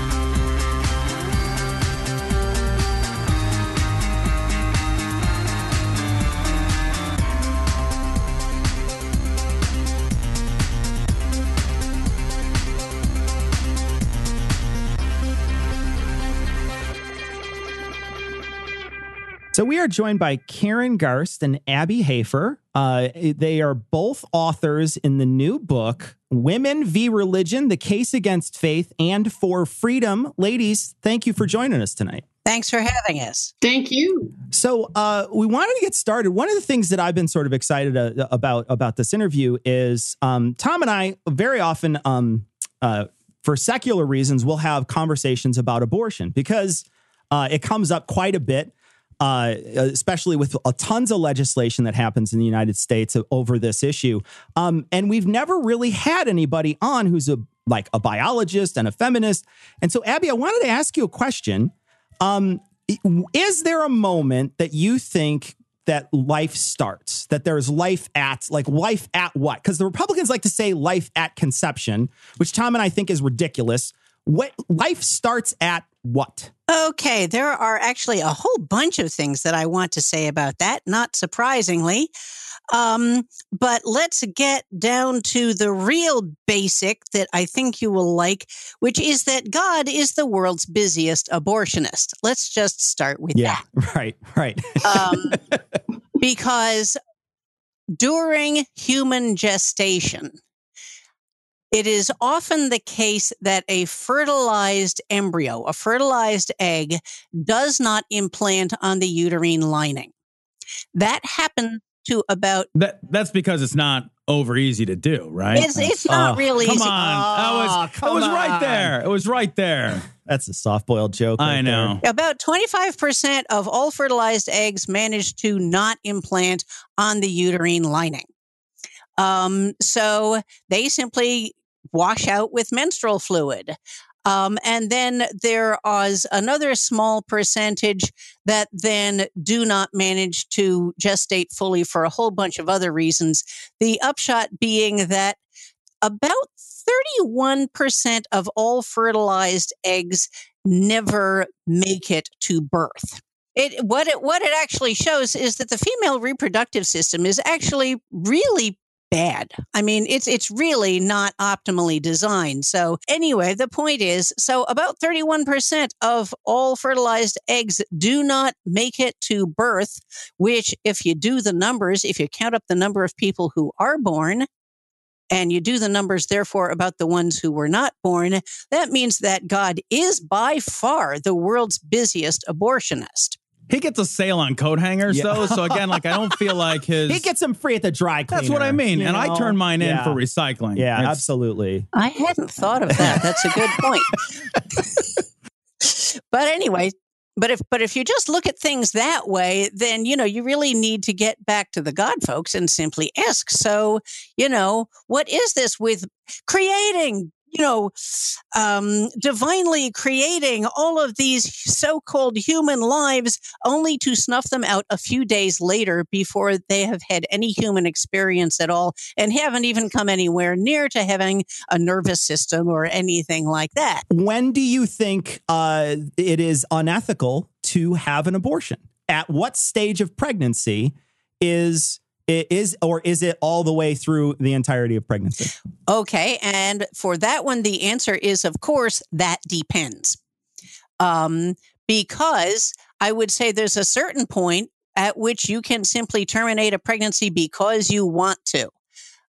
So we are joined by Karen Garst and Abby Hafer. Uh, they are both authors in the new book, Women v. Religion, The Case Against Faith and for Freedom. Ladies, thank you for joining us tonight. Thanks for having us. Thank you. So uh, we wanted to get started. One of the things that I've been sort of excited uh, about about this interview is um, Tom and I very often, um, uh, for secular reasons, will have conversations about abortion because uh, it comes up quite a bit. Uh, especially with tons of legislation that happens in the United States over this issue, um, and we've never really had anybody on who's a like a biologist and a feminist. And so, Abby, I wanted to ask you a question. Um, is there a moment that you think that life starts, that there's life at, like life at what? Because the Republicans like to say life at conception, which Tom and I think is ridiculous. What life starts at what? Okay, there are actually a whole bunch of things that I want to say about that, not surprisingly. Um, but let's get down to the real basic that I think you will like, which is that God is the world's busiest abortionist. Let's just start with that. Yeah, right, right. Um, because during human gestation, it is often the case that a fertilized embryo, a fertilized egg, does not implant on the uterine lining. That happens to about that that's because it's not over easy to do right It's- it's not Oh, real come easy. on that Oh, was, that come was right there it was right there That's a soft boiled joke. I right know. there. About 25% of all fertilized eggs manage to not implant on the uterine lining. Um, so they simply wash out with menstrual fluid. Um, and then there is another small percentage that then do not manage to gestate fully for a whole bunch of other reasons. The upshot being that about 31% of all fertilized eggs never make it to birth. It what it what it actually shows is that the female reproductive system is actually really bad. I mean, it's it's really not optimally designed. So anyway, the point is, so about 31% of all fertilized eggs do not make it to birth, which if you do the numbers, if you count up the number of people who are born, and you do the numbers, therefore, about the ones who were not born, that means that God is by far the world's busiest abortionist. He gets a sale on coat hangers Yeah. though so again like i don't feel like his He gets them free at the dry cleaner. that's what i mean you and i turn mine in Yeah. for recycling Yeah, It's- absolutely. I hadn't thought of that. That's a good point. but anyway, but if but if you just look at things that way, then you know you really need to get back to the God folks and simply ask. So you know what is this with creating? You know, um, divinely creating all of these so-called human lives, only to snuff them out a few days later before they have had any human experience at all, and haven't even come anywhere near to having a nervous system or anything like that. When do you think uh, it is unethical to have an abortion? At what stage of pregnancy is i- is or is it all the way through the entirety of pregnancy? Okay. And for that one, the answer is, of course, that depends. Um, because I would say there's a certain point at which you can simply terminate a pregnancy because you want to.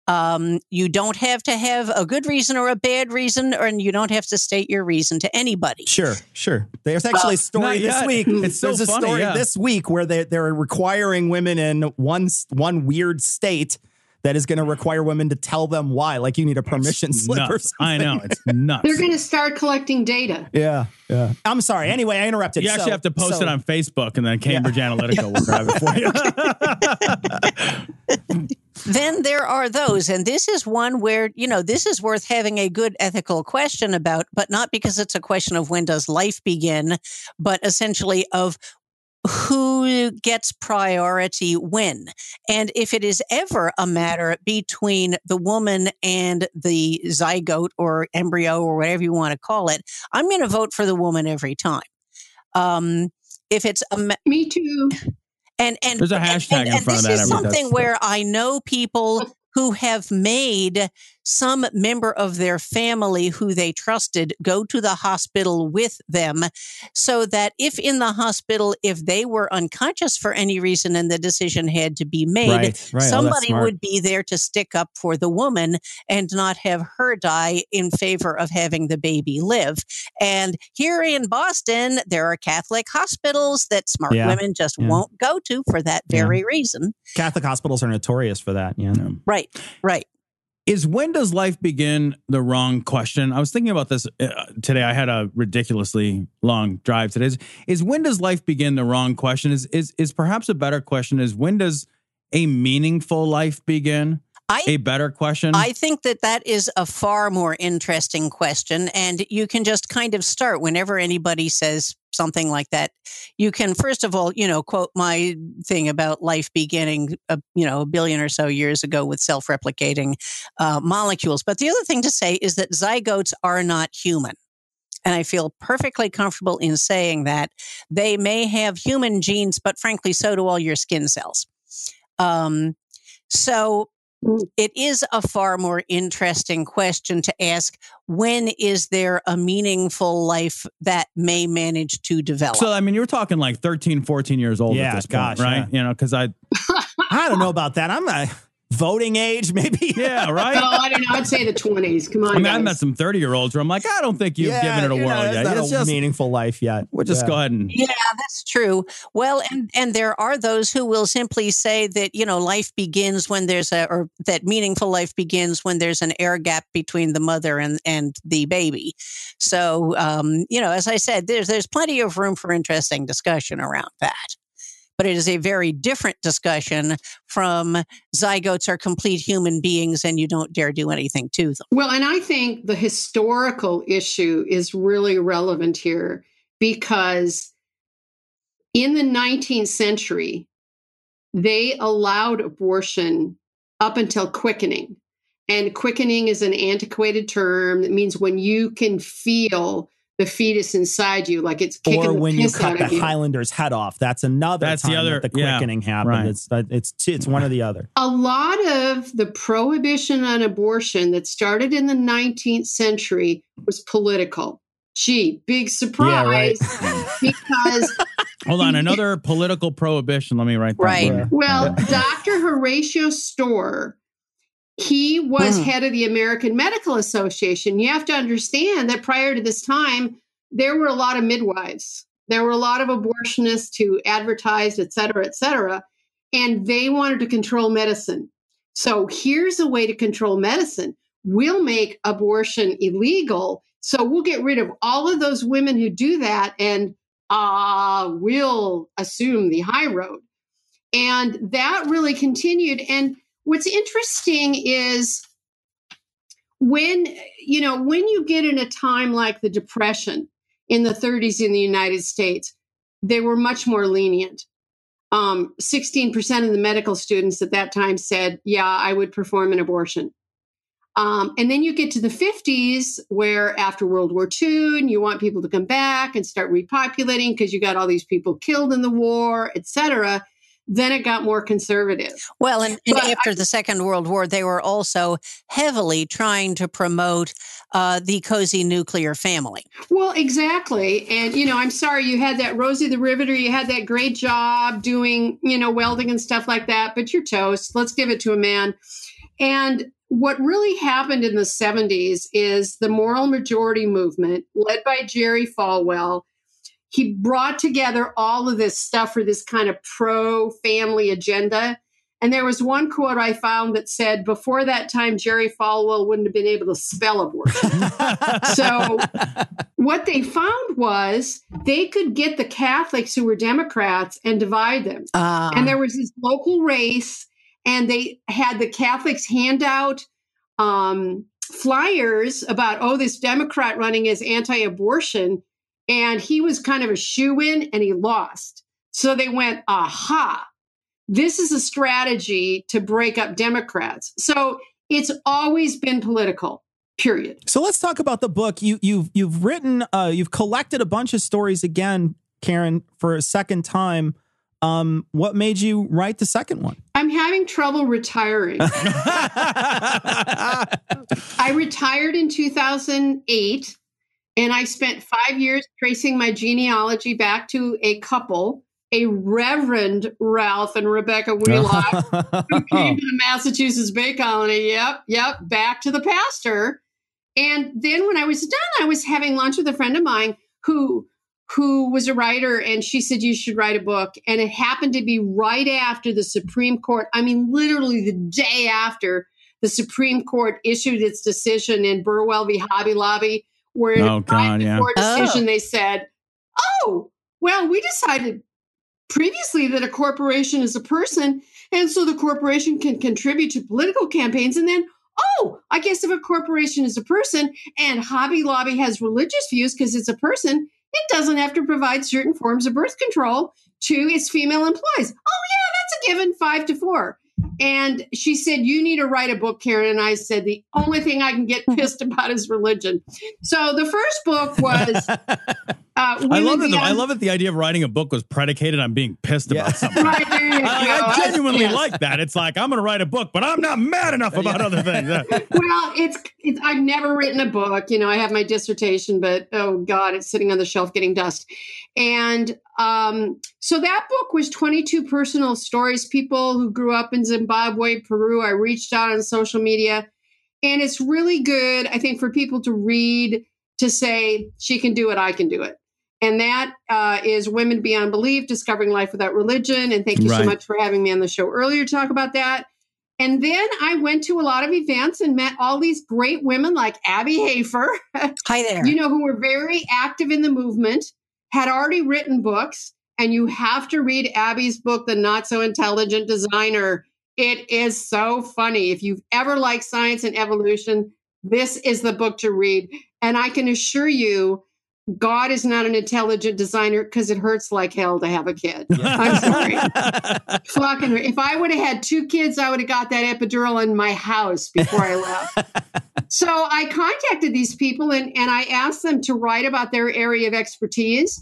Um, you don't have to have a good reason or a bad reason, or and you don't have to state your reason to anybody. Sure, sure. There's actually a story this yet. week. It's so There's a story yeah. this week where they they're requiring women in one one weird state that is going to require women to tell them why. Like you need a permission slip or something. I know it's nuts. They're going to start collecting data. Yeah, yeah. I'm sorry. Anyway, I interrupted. You actually So- have to post so- it on Facebook, and then Cambridge Analytica will grab it for you. then there are those. And this is one where, you know, this is worth having a good ethical question about, but not because it's a question of when does life begin, but essentially of who gets priority when. And if it is ever a matter between the woman and the zygote or embryo or whatever you want to call it, I'm going to vote for the woman every time. Um, if it's a ma- me too, and and There's a and- hashtag and, in and front of this is something where I know people who have made some member of their family who they trusted go to the hospital with them so that if in the hospital if they were unconscious for any reason and the decision had to be made Right, right. Oh, somebody smart. would be there to stick up for the woman and not have her die in favor of having the baby live and here in Boston there are Catholic hospitals that smart Yeah, women just yeah. won't go to for that Yeah. very reason Catholic hospitals are notorious for that. Yeah. right right Is when does life begin the wrong question? I was thinking about this uh, today. I had a ridiculously long drive today. Is, is when does life begin the wrong question? Is is is perhaps a better question is when does a meaningful life begin? I- a better question. I think that that is a far more interesting question. And you can just kind of start whenever anybody says something like that. You can, first of all, you know, quote my thing about life beginning, a, you know, a billion or so years ago with self replicating uh, molecules. But the other thing to say is that zygotes are not human. And I feel perfectly comfortable in saying that they may have human genes, but frankly, so do all your skin cells. Um, so Mm. it is a far more interesting question to ask when is there a meaningful life that may manage to develop? so I mean, you're talking like 13, 14 years old Yeah, at this gosh, point, right? You know, because I I don't know about that. I'm a voting age, maybe. yeah, right. Oh, I don't know. I'd say the 20s. Come on. I mean, I've met some 30 year olds where I'm like, I don't think you've Yeah, given it a you're whirl yet. It's a just, meaningful life yet. we'll just Yeah. go ahead and Yeah, that's true. Well, and and there are those who will simply say that you know life begins when there's a or that meaningful life begins when there's an air gap between the mother and and the baby. So um, you know, as I said, there's there's plenty of room for interesting discussion around that. But it is a very different discussion from zygotes are complete human beings and you don't dare do anything to them. Well, and I think the historical issue is really relevant here because in the 19th century, they allowed abortion up until quickening. And quickening is an antiquated term that means when you can feel the fetus inside you, like it's kicking Or the when you cut the you. Highlander's head off. That's another That's time the other- that the yeah, quickening happened. right. It's uh, it's it's one or the other. a lot of the prohibition on abortion that started in the 19th century was political. Gee, big surprise because hold on. Another political prohibition. Let me write that. Right. word. well, Dr. Horatio Storr, he was Hmm. head of the American Medical Association. You have to understand that prior to this time, there were a lot of midwives. There were a lot of abortionists who advertised, et cetera, et cetera, and they wanted to control medicine. So here's a way to control medicine. We'll make abortion illegal. So we'll get rid of all of those women who do that and uh, we'll assume the high road. And that really continued. And what's interesting is when, you know, when you get in a time like the Depression in the 30s in the United States, they were much more lenient. Um, 16% of the medical students at that time said, yeah, I would perform an abortion. Um, and then you get to the 50s, where after World War II, and you want people to come back and start repopulating because you got all these people killed in the war, et cetera. Then it got more conservative. Well, and, and after the Second World War, they were also heavily trying to promote uh, the cozy nuclear family. Well, exactly. And, you know, I'm sorry you had that Rosie the Riveter, you had that great job doing, you know, welding and stuff like that, but you're toast. Let's give it to a man. And what really happened in the 70s is the moral majority movement, led by Jerry Falwell, he brought together all of this stuff for this kind of pro family agenda. And there was one quote I found that said, before that time, Jerry Falwell wouldn't have been able to spell abortion. so what they found was they could get the Catholics who were Democrats and divide them. Ah. and there was this local race, and they had the Catholics hand out um, flyers about, oh, this Democrat running is anti abortion. And he was kind of a shoe in and he lost. So they went, aha, this is a strategy to break up Democrats. So it's always been political, period. So let's talk about the book. You you've you've written uh you've collected a bunch of stories again, Karen, for a second time. Um what made you write the second one? I'm having trouble retiring. I retired in 2008 and I spent five years tracing my genealogy back to a couple, a Reverend Ralph and Rebecca Wheelock, who came to the Massachusetts Bay Colony. Yep, yep, back to the pastor. And then when I was done, I was having lunch with a friend of mine who who was a writer and she said you should write a book and it happened to be right after the Supreme Court I mean literally the day after the Supreme Court issued its decision in Burwell v Hobby Lobby where in Oh, a God, private yeah. court decision Oh. they said oh well we decided previously that a corporation is a person and so the corporation can contribute to political campaigns and then oh i guess if a corporation is a person and hobby lobby has religious views because it's a person it doesn't have to provide certain forms of birth control to its female employees oh yeah that's a given five to four and she said you need to write a book karen. And i said the only thing i can get pissed about is religion. So the first book was uh, I love it. though. I love it. The idea of writing a book was predicated on being pissed about something. Right, there you go. I, I genuinely Yes. like that. It's like I'm going to write a book, but I'm not mad enough about other things. Well, it's, it's I've never written a book. You know, I have my dissertation, but oh god, it's sitting on the shelf getting dust. And um, so that book was 22 personal stories, people who grew up in Zimbabwe, Peru. I reached out on social media, and it's really good. I think for people to read to say she can do it, I can do it. And that uh, is Women Beyond Belief, Discovering Life Without Religion. And thank you Right. so much for having me on the show earlier to talk about that. And then I went to a lot of events and met all these great women like Abby Hafer. Hi there. You know, who were very active in the movement, had already written books. And you have to read Abby's book, The Not So Intelligent Designer. It is so funny. If you've ever liked science and evolution, this is the book to read. And I can assure you, God is not an intelligent designer because it hurts like hell to have a kid. I'm sorry. Fucking, if I would have had two kids, I would have got that epidural in my house before I left. so I contacted these people and, and I asked them to write about their area of expertise.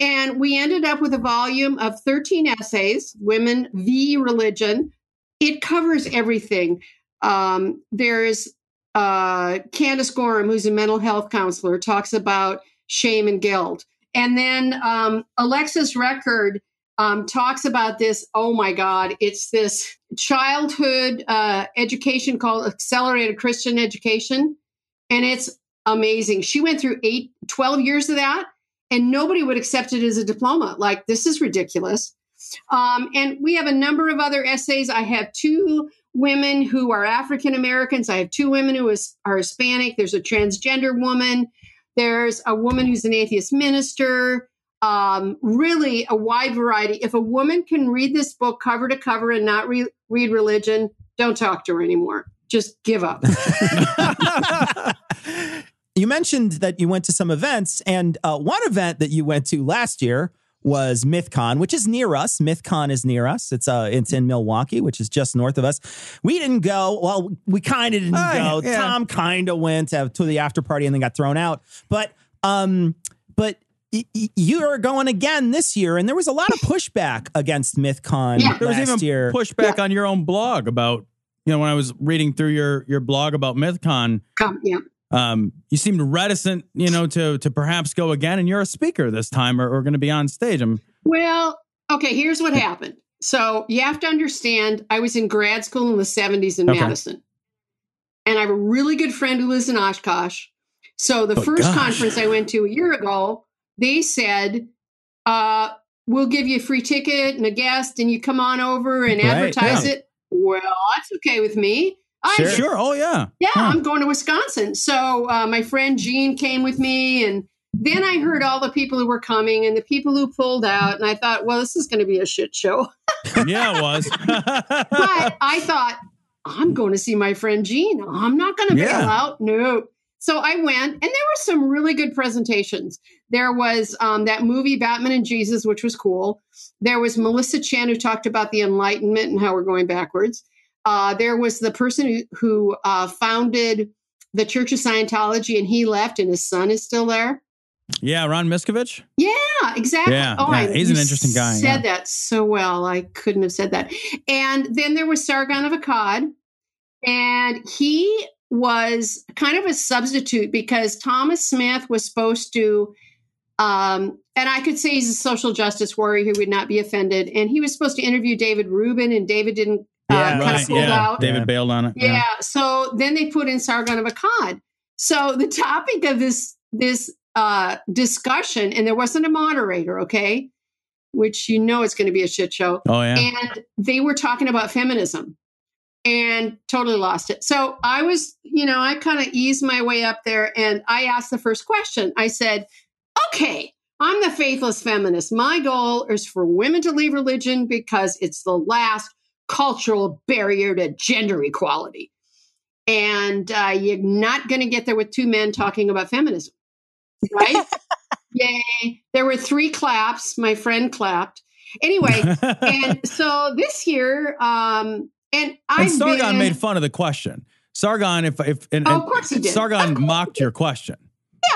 And we ended up with a volume of 13 essays, Women v. Religion. It covers everything. Um, there's uh, Candace Gorham, who's a mental health counselor, talks about shame and guilt. And then um, Alexis Record um, talks about this. Oh my God, it's this childhood uh, education called Accelerated Christian Education. And it's amazing. She went through eight, 12 years of that, and nobody would accept it as a diploma. Like, this is ridiculous. Um, and we have a number of other essays. I have two women who are African Americans. I have two women who is, are Hispanic. There's a transgender woman. There's a woman who's an atheist minister. Um, really, a wide variety. If a woman can read this book cover to cover and not re- read religion, don't talk to her anymore. Just give up. You mentioned that you went to some events, and uh, one event that you went to last year was MythCon, which is near us. MythCon is near us. It's uh, it's in Milwaukee, which is just north of us. We didn't go. Well, we kind of didn't Uh, go. yeah. Tom kind of went to, to the after party and then got thrown out. But um, but y- y- you are going again this year, and there was a lot of pushback against MythCon There was last even year. pushback on your own blog about, you know, when I was reading through your your blog about MythCon, Come, yeah. Um, you seemed reticent, you know, to to perhaps go again, and you're a speaker this time, or, or going to be on stage. I'm Well, okay, here's what happened. So you have to understand, I was in grad school in the 70s in Okay. Madison. And I have a really good friend who lives in Oshkosh. So the Oh, first gosh. conference I went to a year ago, they said, uh, we'll give you a free ticket and a guest, and you come on over and Right, advertise yeah. it. Well, that's okay with me. I sure, sure. Oh yeah, yeah, Huh. I'm going to Wisconsin. So uh, my friend Jean came with me, and then I heard all the people who were coming and the people who pulled out, and I thought, well, this is going to be a shit show. yeah, it was. but I thought, I'm going to see my friend Jean. I'm not going to bail Yeah. out. Nope. So I went, and there were some really good presentations. There was um, that movie Batman and Jesus, which was cool. There was Melissa Chan who talked about the Enlightenment and how we're going backwards. Uh, there was the person who, who uh, founded the Church of Scientology, and he left, and his son is still there. yeah, Ron Miscavige. Yeah, exactly. Yeah, oh, yeah, I, he's an interesting guy, Said yeah. that so well. I couldn't have said that. And then there was Sargon of Akkad, and he was kind of a substitute because Thomas Smith was supposed to, um, and I could say he's a social justice warrior who would not be offended, and he was supposed to interview David Rubin, and David didn't. Uh, kind of right. pulled Yeah, out. David bailed on it. Yeah. So then they put in Sargon of Akkad. So the topic of this this uh, discussion, and there wasn't a moderator, okay, which you know it's going to be a shit show. Oh, yeah. And they were talking about feminism, and totally lost it. So I was, you know, I kind of eased my way up there, and I asked the first question. I said, "Okay." I'm the faithless feminist. My goal is for women to leave religion because it's the last cultural barrier to gender equality. And uh, you're not going to get there with two men talking about feminism, right? Yay. There were three claps. My friend clapped. Anyway, and so this year, um, and I've Sargon been, made fun of the question. Sargon, if if and, Oh, of course he did. Sargon mocked your question.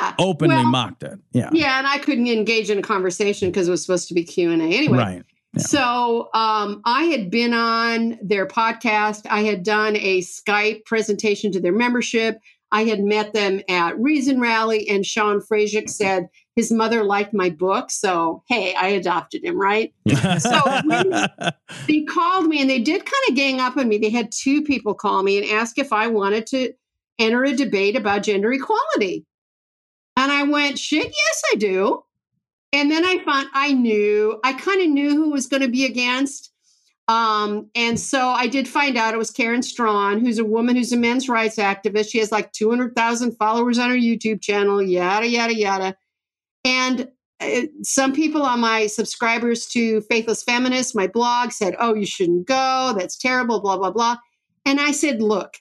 Yeah, Openly well, mocked it. Yeah. Yeah, and I couldn't engage in a conversation because it was supposed to be Q and A anyway. Right. So um, I had been on their podcast. I had done a Skype presentation to their membership. I had met them at Reason Rally, and Sean Frazier said his mother liked my book. So, hey, I adopted him, right? so they called me and they did kind of gang up on me. They had two people call me and ask if I wanted to enter a debate about gender equality. And I went, shit, yes, I do. And then I found I knew, I kind of knew who was going to be against. Um, and so I did find out it was Karen Straughan, who's a woman who's a men's rights activist. She has like 200,000 followers on her YouTube channel, yada, yada, yada. And uh, some people on my subscribers to Faithless Feminist, my blog, said, Oh, you shouldn't go. That's terrible, blah, blah, blah. And I said, Look,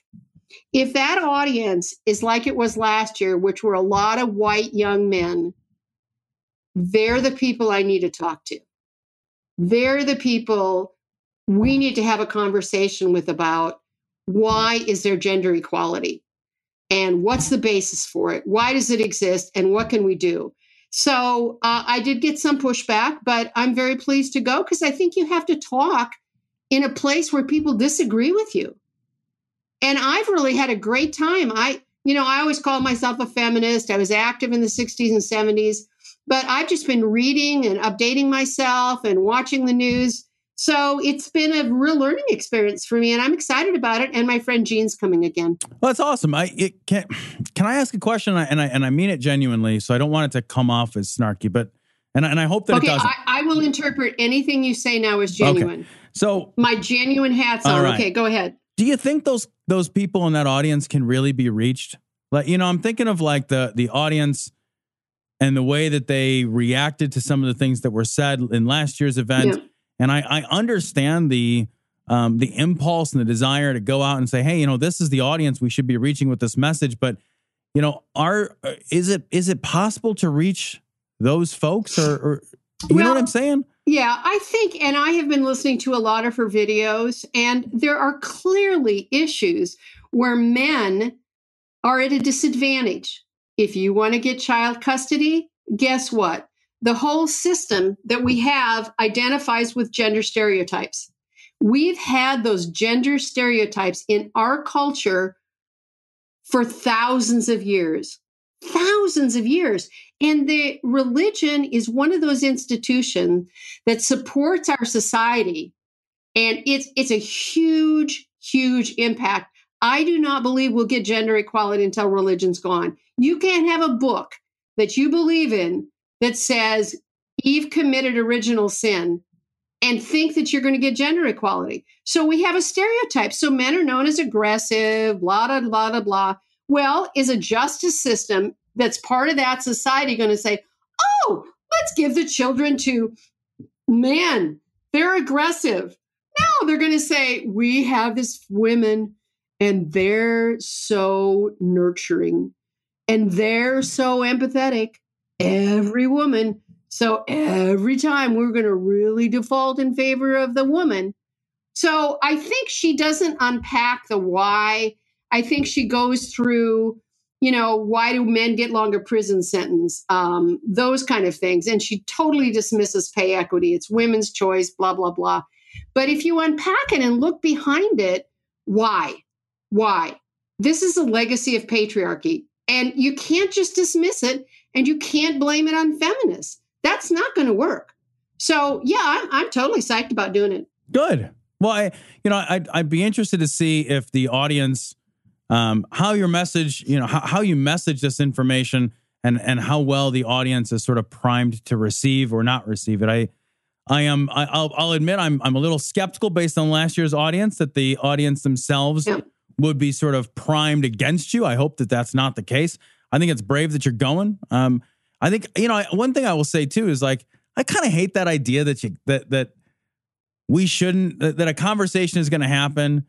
if that audience is like it was last year, which were a lot of white young men, they're the people I need to talk to. They're the people we need to have a conversation with about why is there gender equality and what's the basis for it? Why does it exist and what can we do? So uh, I did get some pushback, but I'm very pleased to go because I think you have to talk in a place where people disagree with you. And I've really had a great time. I, you know, I always called myself a feminist. I was active in the 60s and 70s, but I've just been reading and updating myself and watching the news. So it's been a real learning experience for me, and I'm excited about it. And my friend Jean's coming again. Well, that's awesome. I it can can I ask a question? And I and I mean it genuinely, so I don't want it to come off as snarky, but and I, and I hope that okay, it doesn't. I, I will interpret anything you say now as genuine. So My genuine hat's on. right. Okay, go ahead. Do you think those those people in that audience can really be reached? Like, you know, I'm thinking of like the the audience and the way that they reacted to some of the things that were said in last year's event. Yeah. And I, I understand the um, the impulse and the desire to go out and say, hey, you know, this is the audience we should be reaching with this message. But you know, are uh, is it is it possible to reach those folks, or, or you know what I'm saying? Yeah, I think, and I have been listening to a lot of her videos, and there are clearly issues where men are at a disadvantage. If you want to get child custody, guess what? the whole system that we have identifies with gender stereotypes. We've had those gender stereotypes in our culture for thousands of years, thousands of years. And the religion is one of those institutions that supports our society. And it's, it's a huge, huge impact. I do not believe we'll get gender equality until religion's gone. You can't have a book that you believe in that says Eve committed original sin and think that you're going to get gender equality. So we have a stereotype. So men are known as aggressive, blah, blah, blah, blah, blah. Well, is a justice system that's part of that society going to say, oh, let's give the children to men? They're aggressive. No, they're going to say, we have this women and they're so nurturing and they're so empathetic. Every woman. So every time we're going to really default in favor of the woman. So I think she doesn't unpack the why. I think she goes through, you know, why do men get longer prison sentence? Um, those kind of things. And she totally dismisses pay equity. It's women's choice, blah, blah, blah. But if you unpack it and look behind it, why? Why? This is a legacy of patriarchy. And you can't just dismiss it and you can't blame it on feminists. That's not going to work. So, yeah, I'm, I'm totally psyched about doing it. Good. Well, I, you know, I'd, I'd be interested to see if the audience, um, how your message, you know, how, how you message this information and, and how well the audience is sort of primed to receive or not receive it. I, I am, I, I'll, I'll admit I'm, I'm a little skeptical based on last year's audience that the audience themselves would be sort of primed against you. I hope that that's not the case. I think it's brave that you're going. Um, I think you know one thing I will say too is like I kind of hate that idea that you that that we shouldn't that, that a conversation is going to happen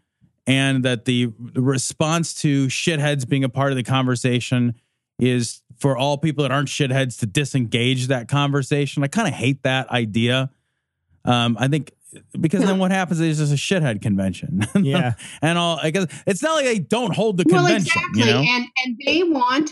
and that the response to shitheads being a part of the conversation is for all people that aren't shitheads to disengage that conversation. I kind of hate that idea. Um, I think because then what happens is there's a shithead convention. Yeah. and all I guess it's not like they don't hold the well, convention, exactly. you know. And and they want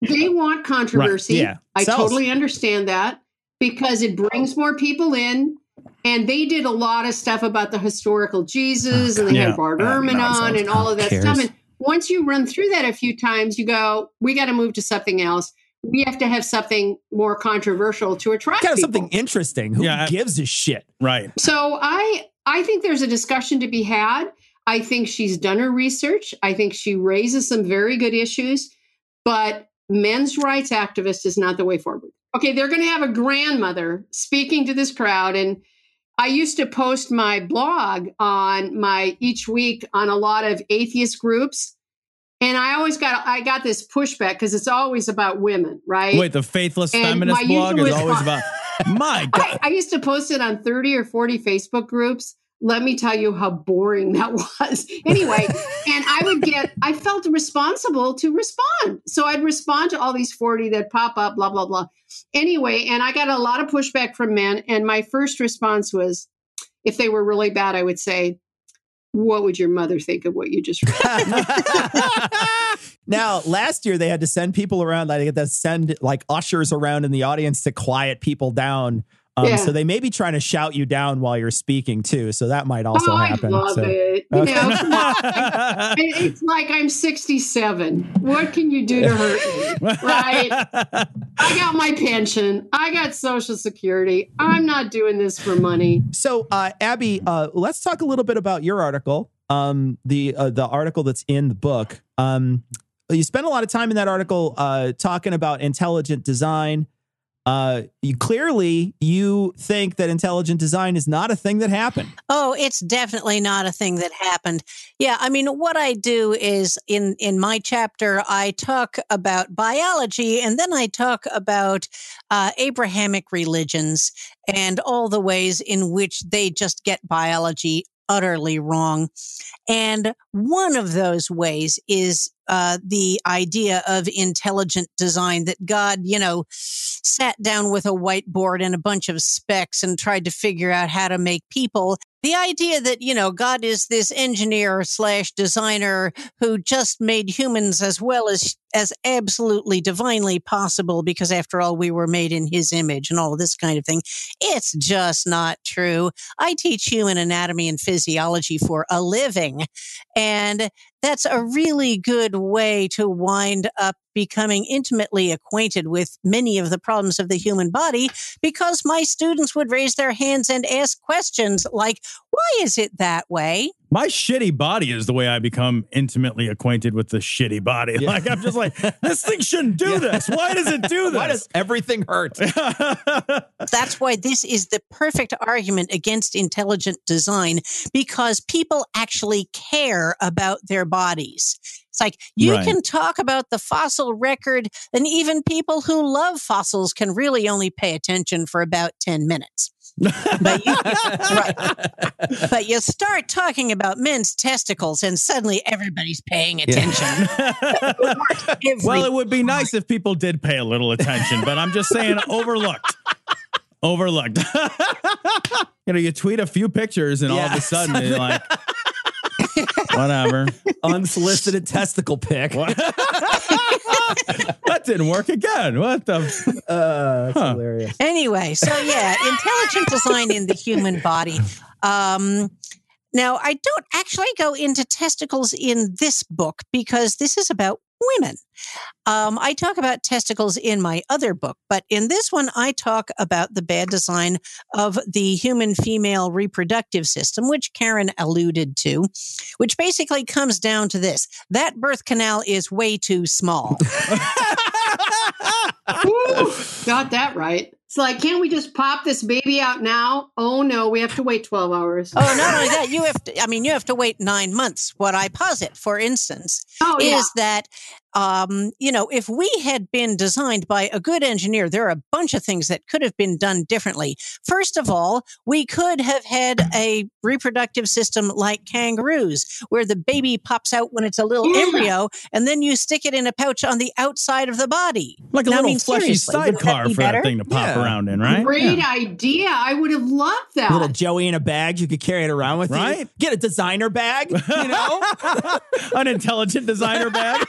they want controversy. yeah. I Sells. totally understand that because it brings more people in. And they did a lot of stuff about the historical Jesus, and they Yeah. had Bart Uh, Ehrman nonsense. on, and all of that Who stuff. And once you run through that a few times, you go, "We got to move to something else. We have to have something more controversial to attract Kind of people." something interesting. Who Yeah, gives a shit? Right. So I I think there's a discussion to be had. I think she's done her research. I think she raises some very good issues, but men's rights activist is not the way forward. Okay, they're going to have a grandmother speaking to this crowd and I used to post my blog on my each week on a lot of atheist groups and I always got I got this pushback because it's always about women, right? Wait, the faithless And feminist blog is always about my God. I, I used to post it on 30 or 40 Facebook groups. Let me tell you how boring that was. Anyway, and I would get, I felt responsible to respond. So I'd respond to all these 40 that pop up, blah, blah, blah. Anyway, and I got a lot of pushback from men. And my first response was, if they were really bad, I would say, what would your mother think of what you just read? Now, last year they had to send people around. They had to send like ushers around in the audience to quiet people down. Um, Yeah. So they may be trying to shout you down while you're speaking too. So that might also oh, happen. I love So- it. You Okay. know. It's like I'm 67. What can you do to hurt me? Right? I got my pension. I got Social Security. I'm not doing this for money. So, uh, Abby, uh, let's talk a little bit about your article. Um, the uh, the article that's in the book. Um, you spent a lot of time in that article uh, talking about intelligent design. Uh, you clearly you think that intelligent design is not a thing that happened. Oh, it's definitely not a thing that happened. Yeah, I mean, what I do is in in my chapter, I talk about biology, and then I talk about uh, Abrahamic religions and all the ways in which they just get biology utterly wrong. And one of those ways is uh, the idea of intelligent design that God, you know, sat down with a whiteboard and a bunch of specs and tried to figure out how to make people. the idea that, you know, God is this engineer slash designer who just made humans as well as, as absolutely divinely possible because after all, we were made in his image and all this kind of thing. It's just not true. I teach human anatomy and physiology for a living. And that's a really good way to wind up becoming intimately acquainted with many of the problems of the human body because my students would raise their hands and ask questions like, why is it that way? My shitty body is the way I become intimately acquainted with the shitty body. Like I'm just like, this thing shouldn't do this. Why does it do this? Why does everything hurt? That's why this is the perfect argument against intelligent design because people actually care about their bodies. It's like you Right. can talk about the fossil record, and even people who love fossils can really only pay attention for about 10 minutes. But, you, right. but you start talking about men's testicles, and suddenly everybody's paying attention. well, it would be nice if people did pay a little attention, but I'm just saying overlooked. Overlooked. you know, you tweet a few pictures and all of a sudden you're like, whatever. Unsolicited testicle pic. that didn't work again. What the? Uh, that's Huh. hilarious. Anyway, so yeah, intelligent design in the human body. Um, now, I don't actually go into testicles in this book because this is about women. Um, I talk about testicles in my other book, but in this one, I talk about the bad design of the human female reproductive system, which Karen alluded to, which basically comes down to this that birth canal is way too small. Got that right. It's like, can't we just pop this baby out now? Oh no, we have to wait 12 hours. Oh, not only that, you have to, I mean, you have to wait nine months. What I posit, for instance, Oh, yeah. is that, um, you know, if we had been designed by a good engineer, there are a bunch of things that could have been done differently. First of all, we could have had a reproductive system like kangaroos, where the baby pops out when it's a little Yeah. embryo, and then you stick it in a pouch on the outside of the body. Like a Now, I little mean, fleshy seriously, would that sidecar be for that thing to pop Yeah. Around in, right? Great idea. I would have loved that. Little Joey in a bag, you could carry it around with you. Right? Get a designer bag, you know? An intelligent designer bag.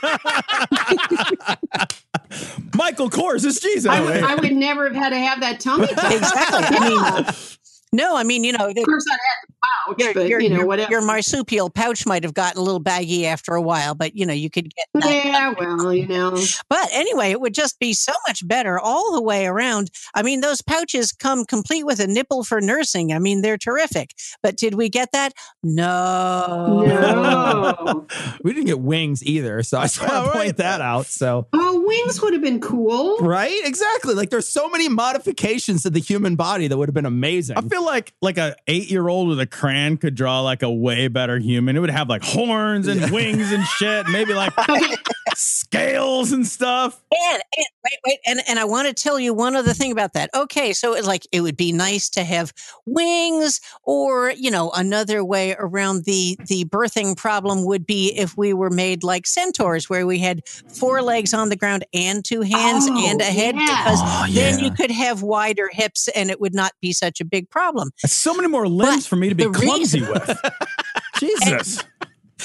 Michael Kors is Jesus. I would, I would never have had to have that tummy tuck. Exactly. I mean, no, I mean, you know, of course, I'd had the pouch, your, but your, you know, your- whatever. your marsupial pouch might have gotten a little baggy after a while, but you know, you could get that. yeah, well, you know. But anyway, it would just be so much better all the way around. I mean, those pouches come complete with a nipple for nursing. I mean, they're terrific. But did we get that? No. No. we didn't get wings either, so I just want to right. point that out. So Oh, wings would have been cool. Right? Exactly. Like there's so many modifications to the human body that would have been amazing. I feel like like a eight year old with a crayon could draw like a way better human. It would have like horns and wings and shit, maybe like scales and stuff. And, and wait, wait, and and I want to tell you one other thing about that. Okay, so it's like it would be nice to have wings, or you know, another way around the the birthing problem would be if we were made like centaurs, where we had four legs on the ground and two hands Oh, and a head, yeah. because Oh, then you could have wider hips and it would not be such a big problem. That's so many more limbs for me to be clumsy reason- with. Jesus.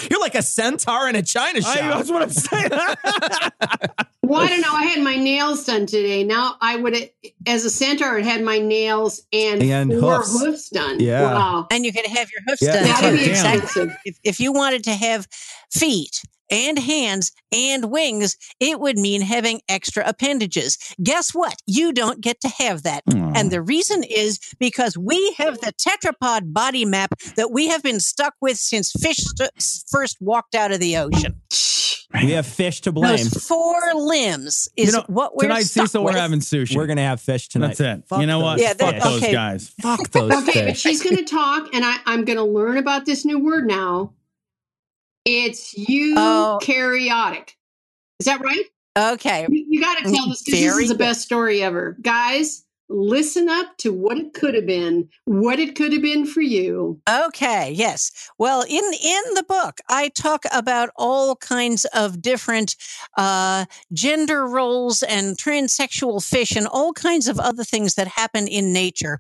You're like a centaur in a china shop. I, that's what I'm saying. Well, I don't know. I had my nails done today. Now I would, as a centaur, I had my nails and, And four hoofs. hoofs, done. Yeah. Wow. and you could have your hoofs Yeah. done. That'd be expensive. If, if you wanted to have feet and hands and wings, it would mean having extra appendages. Guess what? You don't get to have that. And mm. the reason is because we have the tetrapod body map that we have been stuck with since fish st- first walked out of the ocean. we have fish to blame. Those four limbs is You know, what we're tonight, stuck Cecil, with. we're having sushi. We're gonna have fish tonight. That's it. Fuck you know what? those Yeah, Fuck that- those okay. guys. Fuck those Okay, but she's going to talk, and I, I'm going to learn about this new word now. It's Oh. eukaryotic. Is that right? Okay. You, you got to tell mm, this because this is the best story ever. Guys, listen up to what it could have been, what it could have been for you. Okay, yes. Well, in in the book, I talk about all kinds of different uh, gender roles and transsexual fish and all kinds of other things that happen in nature.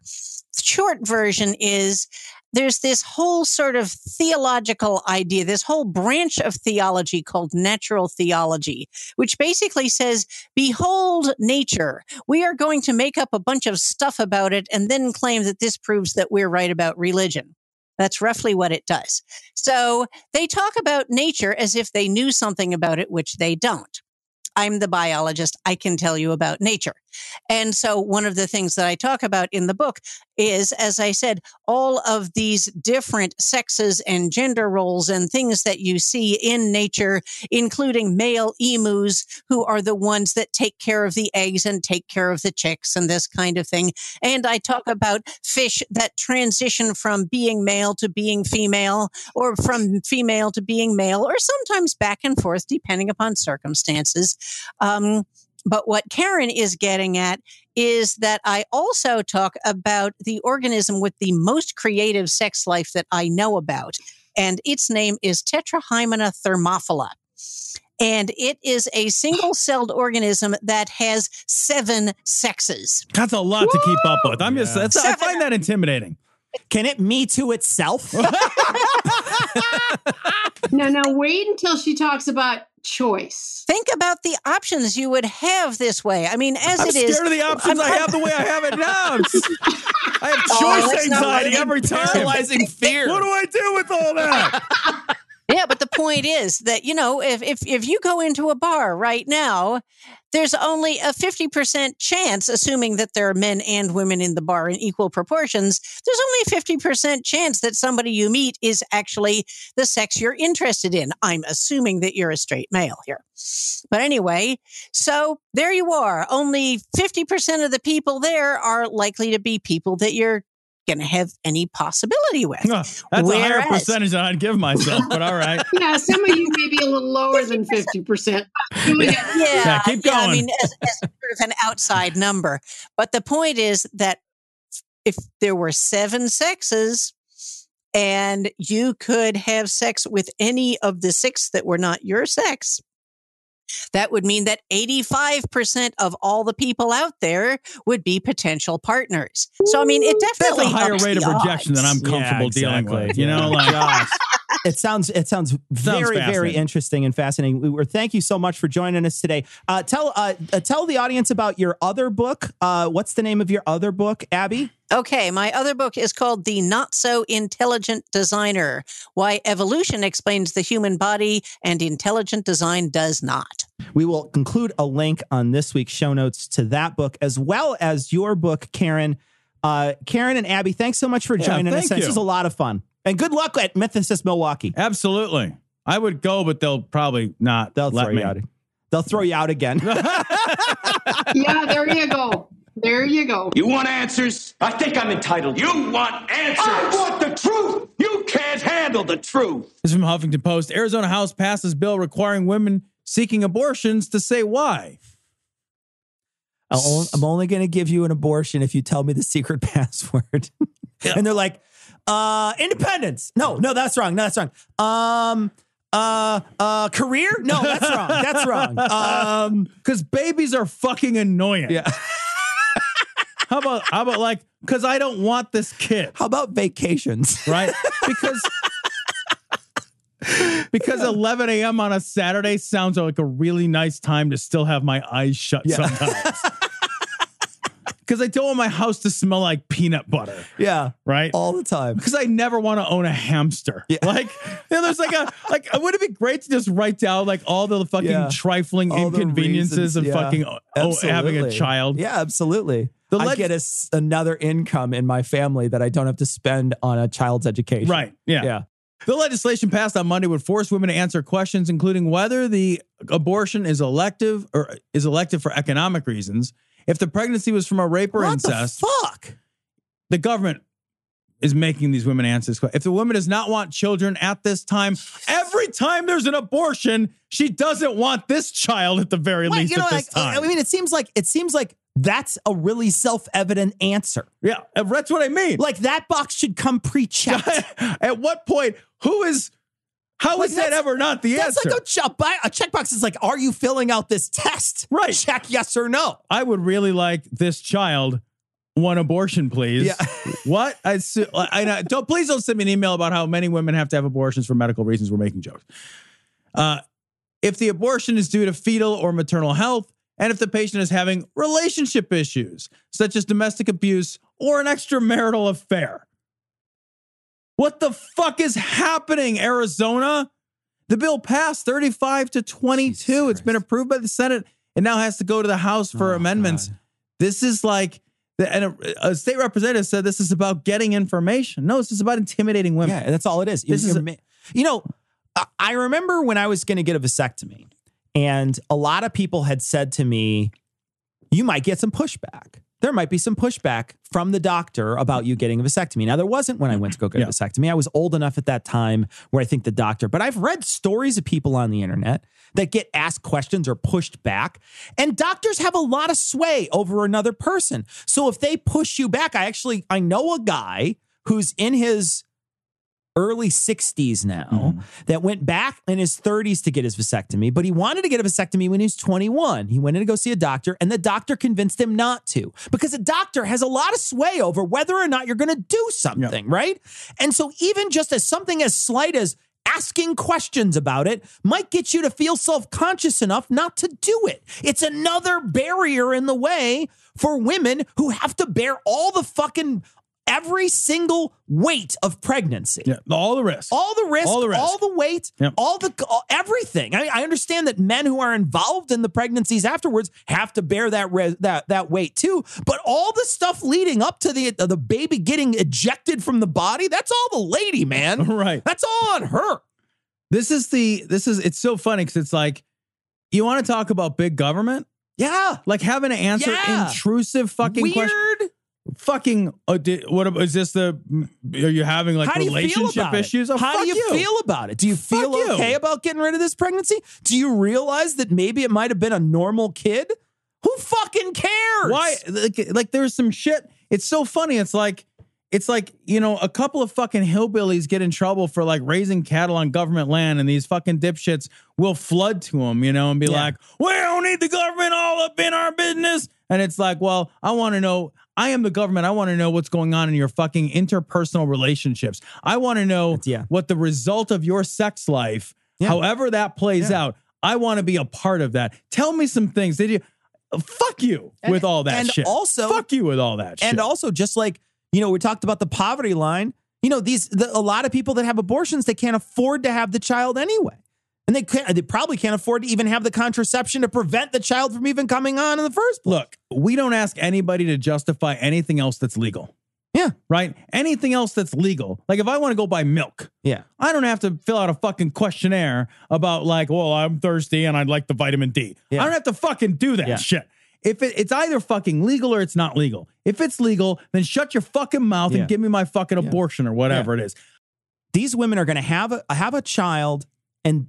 The short version is there's this whole sort of theological idea, this whole branch of theology called natural theology, which basically says, behold nature. We are going to make up a bunch of stuff about it and then claim that this proves that we're right about religion. That's roughly what it does. So they talk about nature as if they knew something about it, which they don't. I'm the biologist. I can tell you about nature. And so one of the things that I talk about in the book is, as I said, all of these different sexes and gender roles and things that you see in nature, including male emus who are the ones that take care of the eggs and take care of the chicks and this kind of thing. And I talk about fish that transition from being male to being female or from female to being male or sometimes back and forth depending upon circumstances. Um, but what Karen is getting at is that I also talk about the organism with the most creative sex life that I know about. And its name is Tetrahymena thermophila. And it is a single celled organism that has seven sexes. That's a lot to keep up with. I'm just, that's, I find that intimidating. Can it me to itself? no, no, wait until she talks about choice. Think about the options you would have this way. I mean, as I'm it is, scared of the options I have the way I have it now. I have Oh, choice let's anxiety let every it time. Paralyzing fear. What do I do with all that? yeah, but the point is that you know, if if if you go into a bar right now, there's only a fifty percent chance, assuming that there are men and women in the bar in equal proportions. There's only a fifty percent chance that somebody you meet is actually the sex you're interested in. I'm assuming that you're a straight male here, but anyway, so there you are. Only fifty percent of the people there are likely to be people that you're going to have any possibility with. That's a higher percentage than I'd give myself, but all right. Yeah, some of you may be a little lower than 50%. Go ahead. yeah, Yeah, keep yeah, I going. mean, as, as sort of an outside number. But the point is that if there were seven sexes and you could have sex with any of the six that were not your sex, that would mean that 85% of all the people out there would be potential partners. So, I mean, it That's definitely a higher rate of the rejection than I'm comfortable dealing exactly. with. You know, oh like Gosh. It sounds it sounds very very interesting and fascinating. We were thank you so much for joining us today. Uh, tell uh, uh, tell the audience about your other book. Uh, what's the name of your other book, Abby? Okay, my other book is called The Not So Intelligent Designer Why Evolution Explains the Human Body and Intelligent Design Does Not. We will include a link on this week's show notes to that book as well as your book, Karen. Uh, Karen and Abby, thanks so much for Yeah, joining us. thank This you. was a lot of fun. And good luck at Mythicist Milwaukee. Absolutely. I would go, but they'll probably not They'll let throw me. you out. They'll throw you out again. Yeah, there you go. There you go. You want answers? I think I'm entitled. You want answers? I want the truth. You can't handle the truth. This is from Huffington Post. Arizona House passes bill requiring women seeking abortions to say why. I'll, I'm only going to give you an abortion if you tell me the secret password. and they're like, uh, independence. No, no, that's wrong. No, that's wrong. Um, uh, uh, career? No, that's wrong. That's wrong. Um, because babies are fucking annoying. Yeah. how about how about like because I don't want this kid. How about vacations? Right? Because because 11 a.m. on a Saturday sounds like a really nice time to still have my eyes shut Yeah. sometimes. Because I don't want my house to smell like peanut butter. yeah, Right? all the time. because I never want to own a hamster. Yeah. Like, you know, there's like a like. Would it be great to just write down like all the fucking Yeah. trifling All inconveniences of yeah. fucking oh, having a child? Yeah, absolutely. The I leg- get a another income in my family that I don't have to spend on a child's education. Right. Yeah. Yeah. The legislation passed on Monday would force women to answer questions, including whether the abortion is elective or is elective for economic reasons. If the pregnancy was from a rape or What incest, the fuck? the government is making these women answer this question. If the woman does not want children at this time, every time there's an abortion, she doesn't want this child at the very Well, least you know, at this like, time. I mean, it seems like it seems like that's a really self-evident answer. yeah, uh, that's what I mean. Like that box should come pre-checked. at what point, who is, how Like, is that ever not the That's answer? like a, ch- a a checkbox is like, are you filling out this test? Right. Check yes or no. I would really like this child one abortion, please. Yeah. what? I, su- I, I don't. Please don't send me an email about how many women have to have abortions for medical reasons. We're making jokes. Uh, if the abortion is due to fetal or maternal health, and if the patient is having relationship issues such as domestic abuse or an extramarital affair. What the fuck is happening, Arizona? The bill passed 35 to 22. It's been approved by the Senate. It now has to go to the House for oh, amendments. This is like, and a, a state representative said this is about getting information. No, this is about intimidating women. Yeah, that's all it is. This You- is you're you know, I remember when I was going to get a vasectomy, and a lot of people had said to me, "You might get some pushback. There might be some pushback from the doctor about you getting a vasectomy." Now, there wasn't when I went to go get a vasectomy. I was old enough at that time where I think the doctor. But I've read stories of people on the internet that get asked questions or pushed back, and doctors have a lot of sway over another person. So if they push you back, I actually I know a guy who's in his early 60s now mm-hmm. that went back in his 30s to get his vasectomy, but he wanted to get a vasectomy when he was 21. He went in to go see a doctor, and the doctor convinced him not to because a doctor has a lot of sway over whether or not you're going to do something, right? And so, even just as something as slight as asking questions about it might get you to feel self conscious enough not to do it. It's another barrier in the way for women who have to bear all the fucking every single weight of pregnancy. Yeah, all the risk. All the risk, All all the the, weight, all the all, everything. I, I understand that men who are involved in the pregnancies afterwards have to bear that res, that that weight too. But all the stuff leading up to the uh, the baby getting ejected from the body, that's all the lady, man. Right. That's all on her. This is the this is it's so funny because it's like you want to talk about big government, Yeah. like having to answer Yeah. intrusive fucking Weird. questions. Fucking, uh, di- what is this? The are you having like How you relationship issues? Oh, How do you, feel about it? Do you feel you. okay about getting rid of this pregnancy? Do you realize that maybe it might have been a normal kid? Who fucking cares? Why? Like, like there's some shit. It's so funny. It's like, it's like you know, a couple of fucking hillbillies get in trouble for like raising cattle on government land, and these fucking dipshits will flood to them, you know, and be Yeah. like, "We don't need the government all up in our business." And it's like, well, I want to know. I am the government. I want to know what's going on in your fucking interpersonal relationships. I want to know yeah. what the result of your sex life, Yeah. however that plays Yeah. out. I want to be a part of that. Tell me some things. Did you? Fuck you And- with all that and shit. also- fuck you with all that shit. And also, just like you know, we talked about the poverty line. You know, these the, a lot of people that have abortions they can't afford to have the child anyway, and they can't. They probably can't afford to even have the contraception to prevent the child from even coming on in the first place. Look, we don't ask anybody to justify anything else that's legal. Yeah. Right? Anything else that's legal. Like if I want to go buy milk, Yeah. I don't have to fill out a fucking questionnaire about like, well, I'm thirsty and I'd like the vitamin D. Yeah. I don't have to fucking do that Yeah. shit. If it, it's either fucking legal or it's not legal. If it's legal, then shut your fucking mouth Yeah. and give me my fucking abortion or whatever it is. these women are going to have a have a child and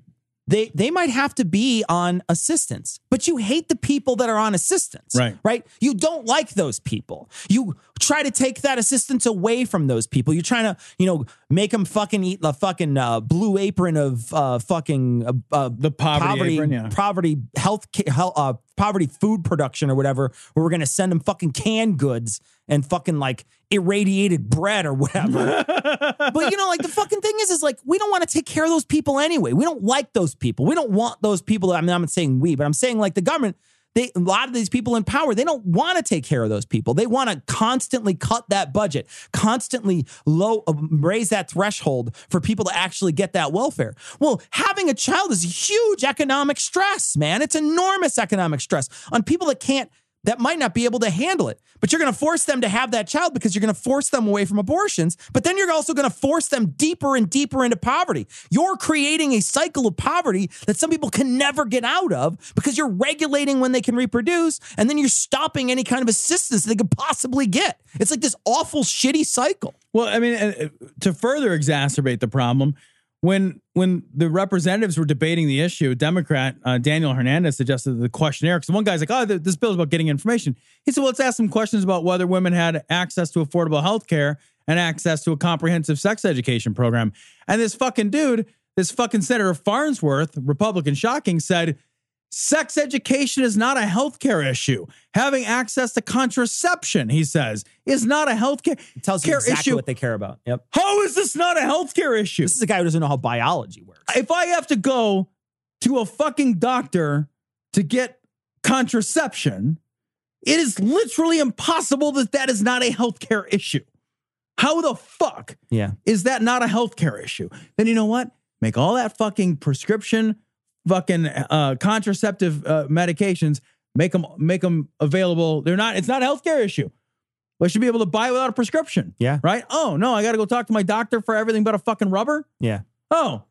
they they might have to be on assistance but you hate the people that are on assistance Right. right you don't like those people you try to take that assistance away from those people you're trying to you know make them fucking eat the fucking uh, blue apron of uh, fucking uh, uh, The poverty apron, yeah. poverty health, ca- health uh, poverty food production or whatever where we're going to send them fucking canned goods and fucking like irradiated bread or whatever but you know, like the fucking thing is, is like we don't want to take care of those people anyway. We don't like those people. We don't want those people. I mean, I'm not saying we, but I'm saying like the government. They a lot of these people in power, they don't want to take care of those people. They want to constantly cut that budget, constantly low uh, raise that threshold for people to actually get that welfare. Well, having a child is huge economic stress, man. It's enormous economic stress on people that can't that might not be able to handle it. But you're going to force them to have that child because you're going to force them away from abortions. But then you're also going to force them deeper and deeper into poverty. You're creating a cycle of poverty that some people can never get out of because you're regulating when they can reproduce and then you're stopping any kind of assistance they could possibly get. It's like this awful, shitty cycle. Well, I mean, uh, to further exacerbate the problem, when when the representatives were debating the issue, Democrat uh, Daniel Hernandez suggested the questionnaire because one guy's like, "Oh, this bill is about getting information." He said, "Well, let's ask some questions about whether women had access to affordable health care and access to a comprehensive sex education program." And this fucking dude, this fucking Senator Farnsworth, Republican, shocking, said. Sex education is not a healthcare issue. Having access to contraception, he says, is not a healthcare It tells you exactly issue. what they care about. Yep. How is this not a healthcare issue? This is a guy who doesn't know how biology works. if I have to go to a fucking doctor to get contraception, it is literally impossible that that is not a healthcare issue. How the fuck Yeah. is that not a healthcare issue? Then you know what? Make all that fucking prescription, fucking uh, contraceptive uh, medications. Make them make them available. They're not. It's not a healthcare issue. I should be able to buy without a prescription. Yeah. Right. Oh no, I got to go talk to my doctor for everything but a fucking rubber. Yeah. Oh,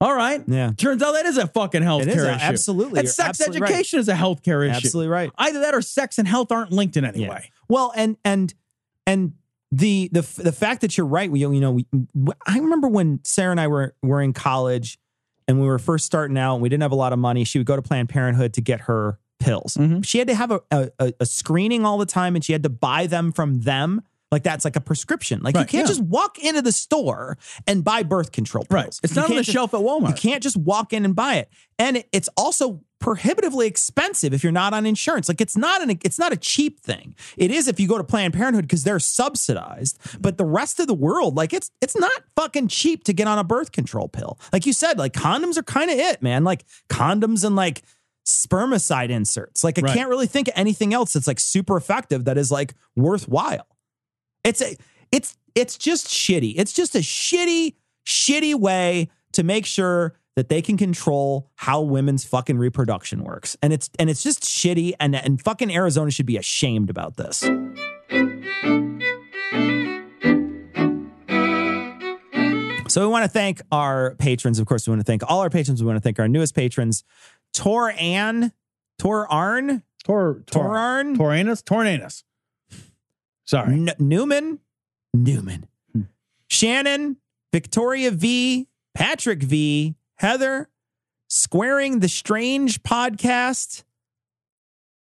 all right. Yeah. Turns out that is a fucking healthcare It is issue. absolutely. And You're sex absolutely right. education is a healthcare issue. Absolutely right. Either that or sex and health aren't linked in any Yeah. way. Well, and and and the the the fact that you're right, we you know, we, I remember when Sarah and I were were in college and we were first starting out and we didn't have a lot of money. She would go to Planned Parenthood to get her pills. Mm-hmm. She had to have a, a a screening all the time and she had to buy them from them. Like that's like a prescription. Like you can't yeah. just walk into the store and buy birth control pills. Right. It's You not on the just- shelf at Walmart. You can't just walk in and buy it. And it- it's also prohibitively expensive if you're not on insurance. Like it's not an it's not a cheap thing. It is if you go to Planned Parenthood because they're subsidized, but the rest of the world, like it's it's not fucking cheap to get on a birth control pill. Like you said, like condoms are kind of it, man. Like condoms and like spermicide inserts. Like I Right. can't really think of anything else that's like super effective that is like worthwhile. It's a it's it's just shitty. It's just a shitty, shitty way to make sure that they can control how women's fucking reproduction works. And it's and it's just shitty and and fucking Arizona should be ashamed about this. So we want to thank our patrons. Of course, we want to thank all our patrons. We want to thank our newest patrons, Tor Ann, Tor Arn, Tor Tor Arn, Toranus, Tornanus. Sorry. N- Newman, Newman, Hmm. Shannon, Victoria V, Patrick V, Heather, Squaring the Strange podcast,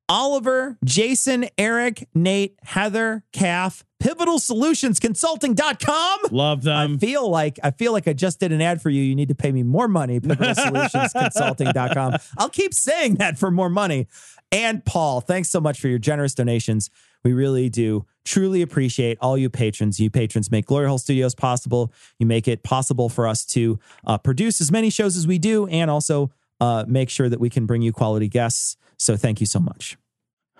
Oliver, Jason, Eric, Nate, Heather, Calf, Pivotal Solutions Consulting.com. Love them. I feel like I feel like I just did an ad for you. You need to pay me more money. Pivotal Solutions Consulting.com. I'll keep saying that for more money. And Paul, thanks so much for your generous donations. We really do truly appreciate all you patrons. You patrons make Glory Hole Studios possible. You make it possible for us to uh, produce as many shows as we do and also uh, make sure that we can bring you quality guests. So thank you so much.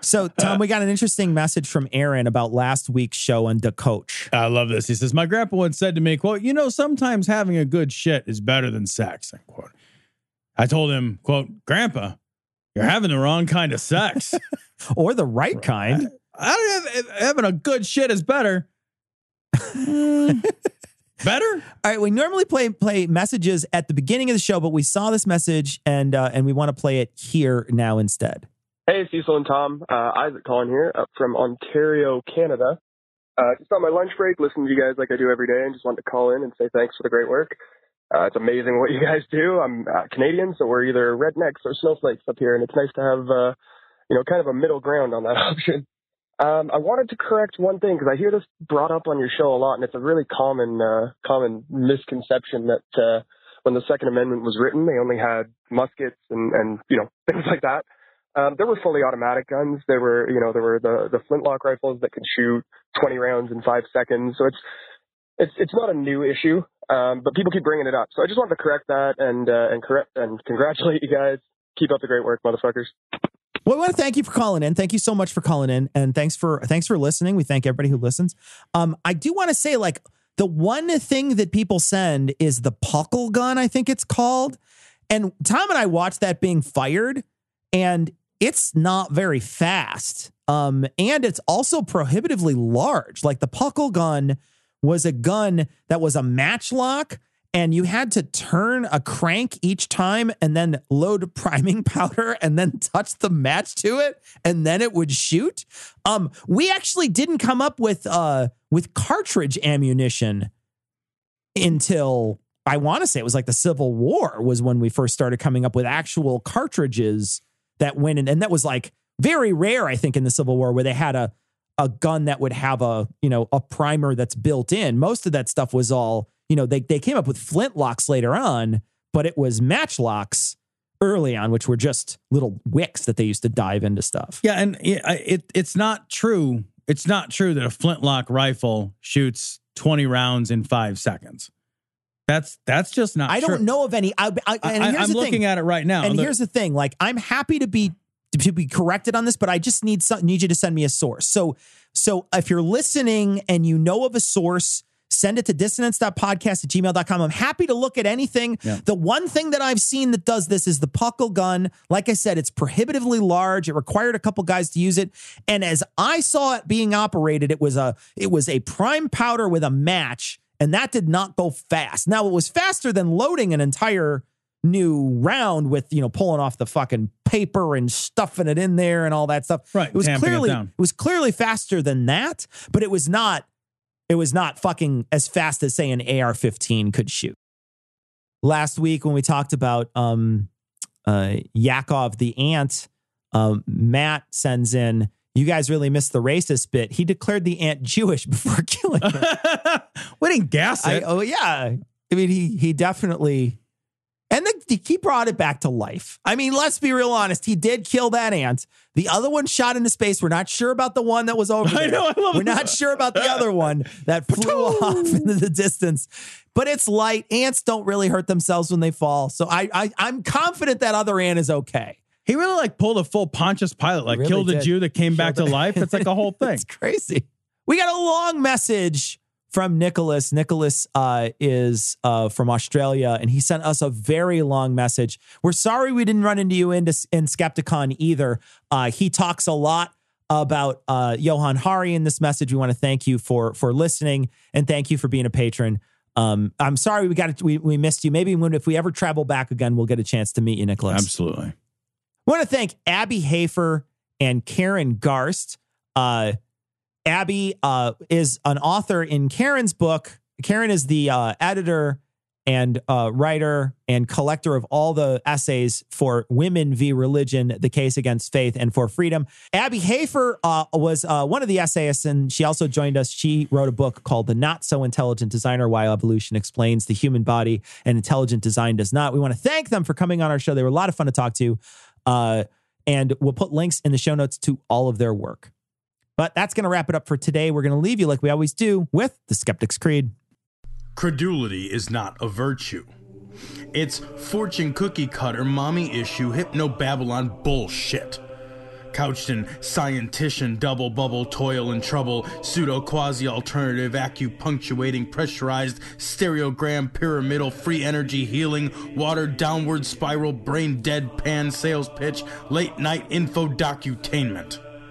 So, Tom, we got an interesting message from Aaron about last week's show on the coach. I love this. He says, My grandpa once said to me, quote, you know, sometimes having a good shit is better than sex, end quote. I told him, quote, Grandpa, you're having the wrong kind of sex. or the right kind. I don't have having a good shit is better. Better? All right, we normally play play messages at the beginning of the show, but we saw this message and uh, and we want to play it here now instead. Hey, Cecil and Tom. Uh, Isaac calling here up from Ontario, Canada. Uh, just on my lunch break, listening to you guys like I do every day, and just wanted to call in and say thanks for the great work. Uh, it's amazing what you guys do. I'm uh, Canadian, so we're either rednecks or snowflakes up here, and it's nice to have, uh, you know, kind of a middle ground on that option. Um, I wanted to correct one thing because I hear this brought up on your show a lot, and it's a really common, uh, common misconception that uh, when the Second Amendment was written, they only had muskets and, and you know things like that. Um, there were fully automatic guns. There were, you know, there were the the flintlock rifles that could shoot 20 rounds in five seconds. So it's it's it's not a new issue, um, but people keep bringing it up. So I just wanted to correct that and uh, and correct and congratulate you guys. Keep up the great work, motherfuckers. Well, I want to thank you for calling in. Thank you so much for calling in, and thanks for thanks for listening. We thank everybody who listens. Um, I do want to say, like, the one thing that people send is the puckle gun. I think it's called, and Tom and I watched that being fired, and it's not very fast. Um, and it's also prohibitively large. Like the puckle gun was a gun that was a matchlock and you had to turn a crank each time and then load priming powder and then touch the match to it and then it would shoot. Um we actually didn't come up with uh with cartridge ammunition until i want to say it was like the civil war was when we first started coming up with actual cartridges that went in and that was like very rare i think in the civil war where they had a a gun that would have a you know a primer that's built in most of that stuff was all you know they, they came up with flintlocks later on but it was matchlocks early on, which were just little wicks that they used to dive into stuff. Yeah, and it, it it's not true. It's not true that a flintlock rifle shoots 20 rounds in five seconds. That's that's just not. I true. don't know of any. I, I, and I- the looking thing. at it right now. And Look- here's the thing: like, I'm happy to be to be corrected on this, but I just need some, need you to send me a source. So, so if you're listening and you know of a source. Send it to dissonance.podcast at gmail.com. I'm happy to look at anything. Yeah. The one thing that I've seen that does this is the puckle gun. Like I said, it's prohibitively large. It required a couple guys to use it. And as I saw it being operated, it was a it was a prime powder with a match, and that did not go fast. Now it was faster than loading an entire new round with you know pulling off the fucking paper and stuffing it in there and all that stuff. Right, It was it clearly down. it was clearly faster than that, but it was not it was not fucking as fast as say an AR-15 could shoot. Last week when we talked about um uh Yakov the ant, um Matt sends in you guys really missed the racist bit. He declared the ant Jewish before killing it. we didn't gas I, it. oh yeah. I mean he he definitely and the, he brought it back to life. I mean, let's be real honest. He did kill that ant. The other one shot into space. We're not sure about the one that was over there. I know, I love We're not sure about the other one that flew off into the distance. But it's light. Ants don't really hurt themselves when they fall. So I, I I'm confident that other ant is okay. He really like pulled a full Pontius Pilate, like really killed a. Jew that came back to life. It's like a whole thing. It's crazy. We got a long message from Nicholas. Nicholas uh, is uh, from Australia, and he sent us a very long message. We're sorry we didn't run into you in, in Skepticon either. Uh, he talks a lot about uh, Johann Hari in this message. We want to thank you for for listening and thank you for being a patron. Um, I'm sorry we got we, we missed you. Maybe when if we ever travel back again, we'll get a chance to meet you, Nicholas. Absolutely. I want to thank Abby Hafer and Karen Garst. Uh, Abby uh, is an author in Karen's book. Karen is the uh, editor and uh, writer and collector of all the essays for Women v. Religion, The Case Against Faith, and for Freedom. Abby Hafer uh, was uh, one of the essayists, and she also joined us. She wrote a book called The Not So Intelligent Designer Why Evolution Explains the Human Body and Intelligent Design Does Not. We want to thank them for coming on our show. They were a lot of fun to talk to. Uh, and we'll put links in the show notes to all of their work. But that's going to wrap it up for today. We're going to leave you like we always do with the Skeptic's Creed. Credulity is not a virtue. It's fortune cookie cutter, mommy issue, hypno Babylon bullshit. Couched in scientician, double bubble, toil and trouble, pseudo quasi alternative, acupunctuating, pressurized, stereogram, pyramidal, free energy healing, water downward spiral, brain dead pan sales pitch, late night info docutainment.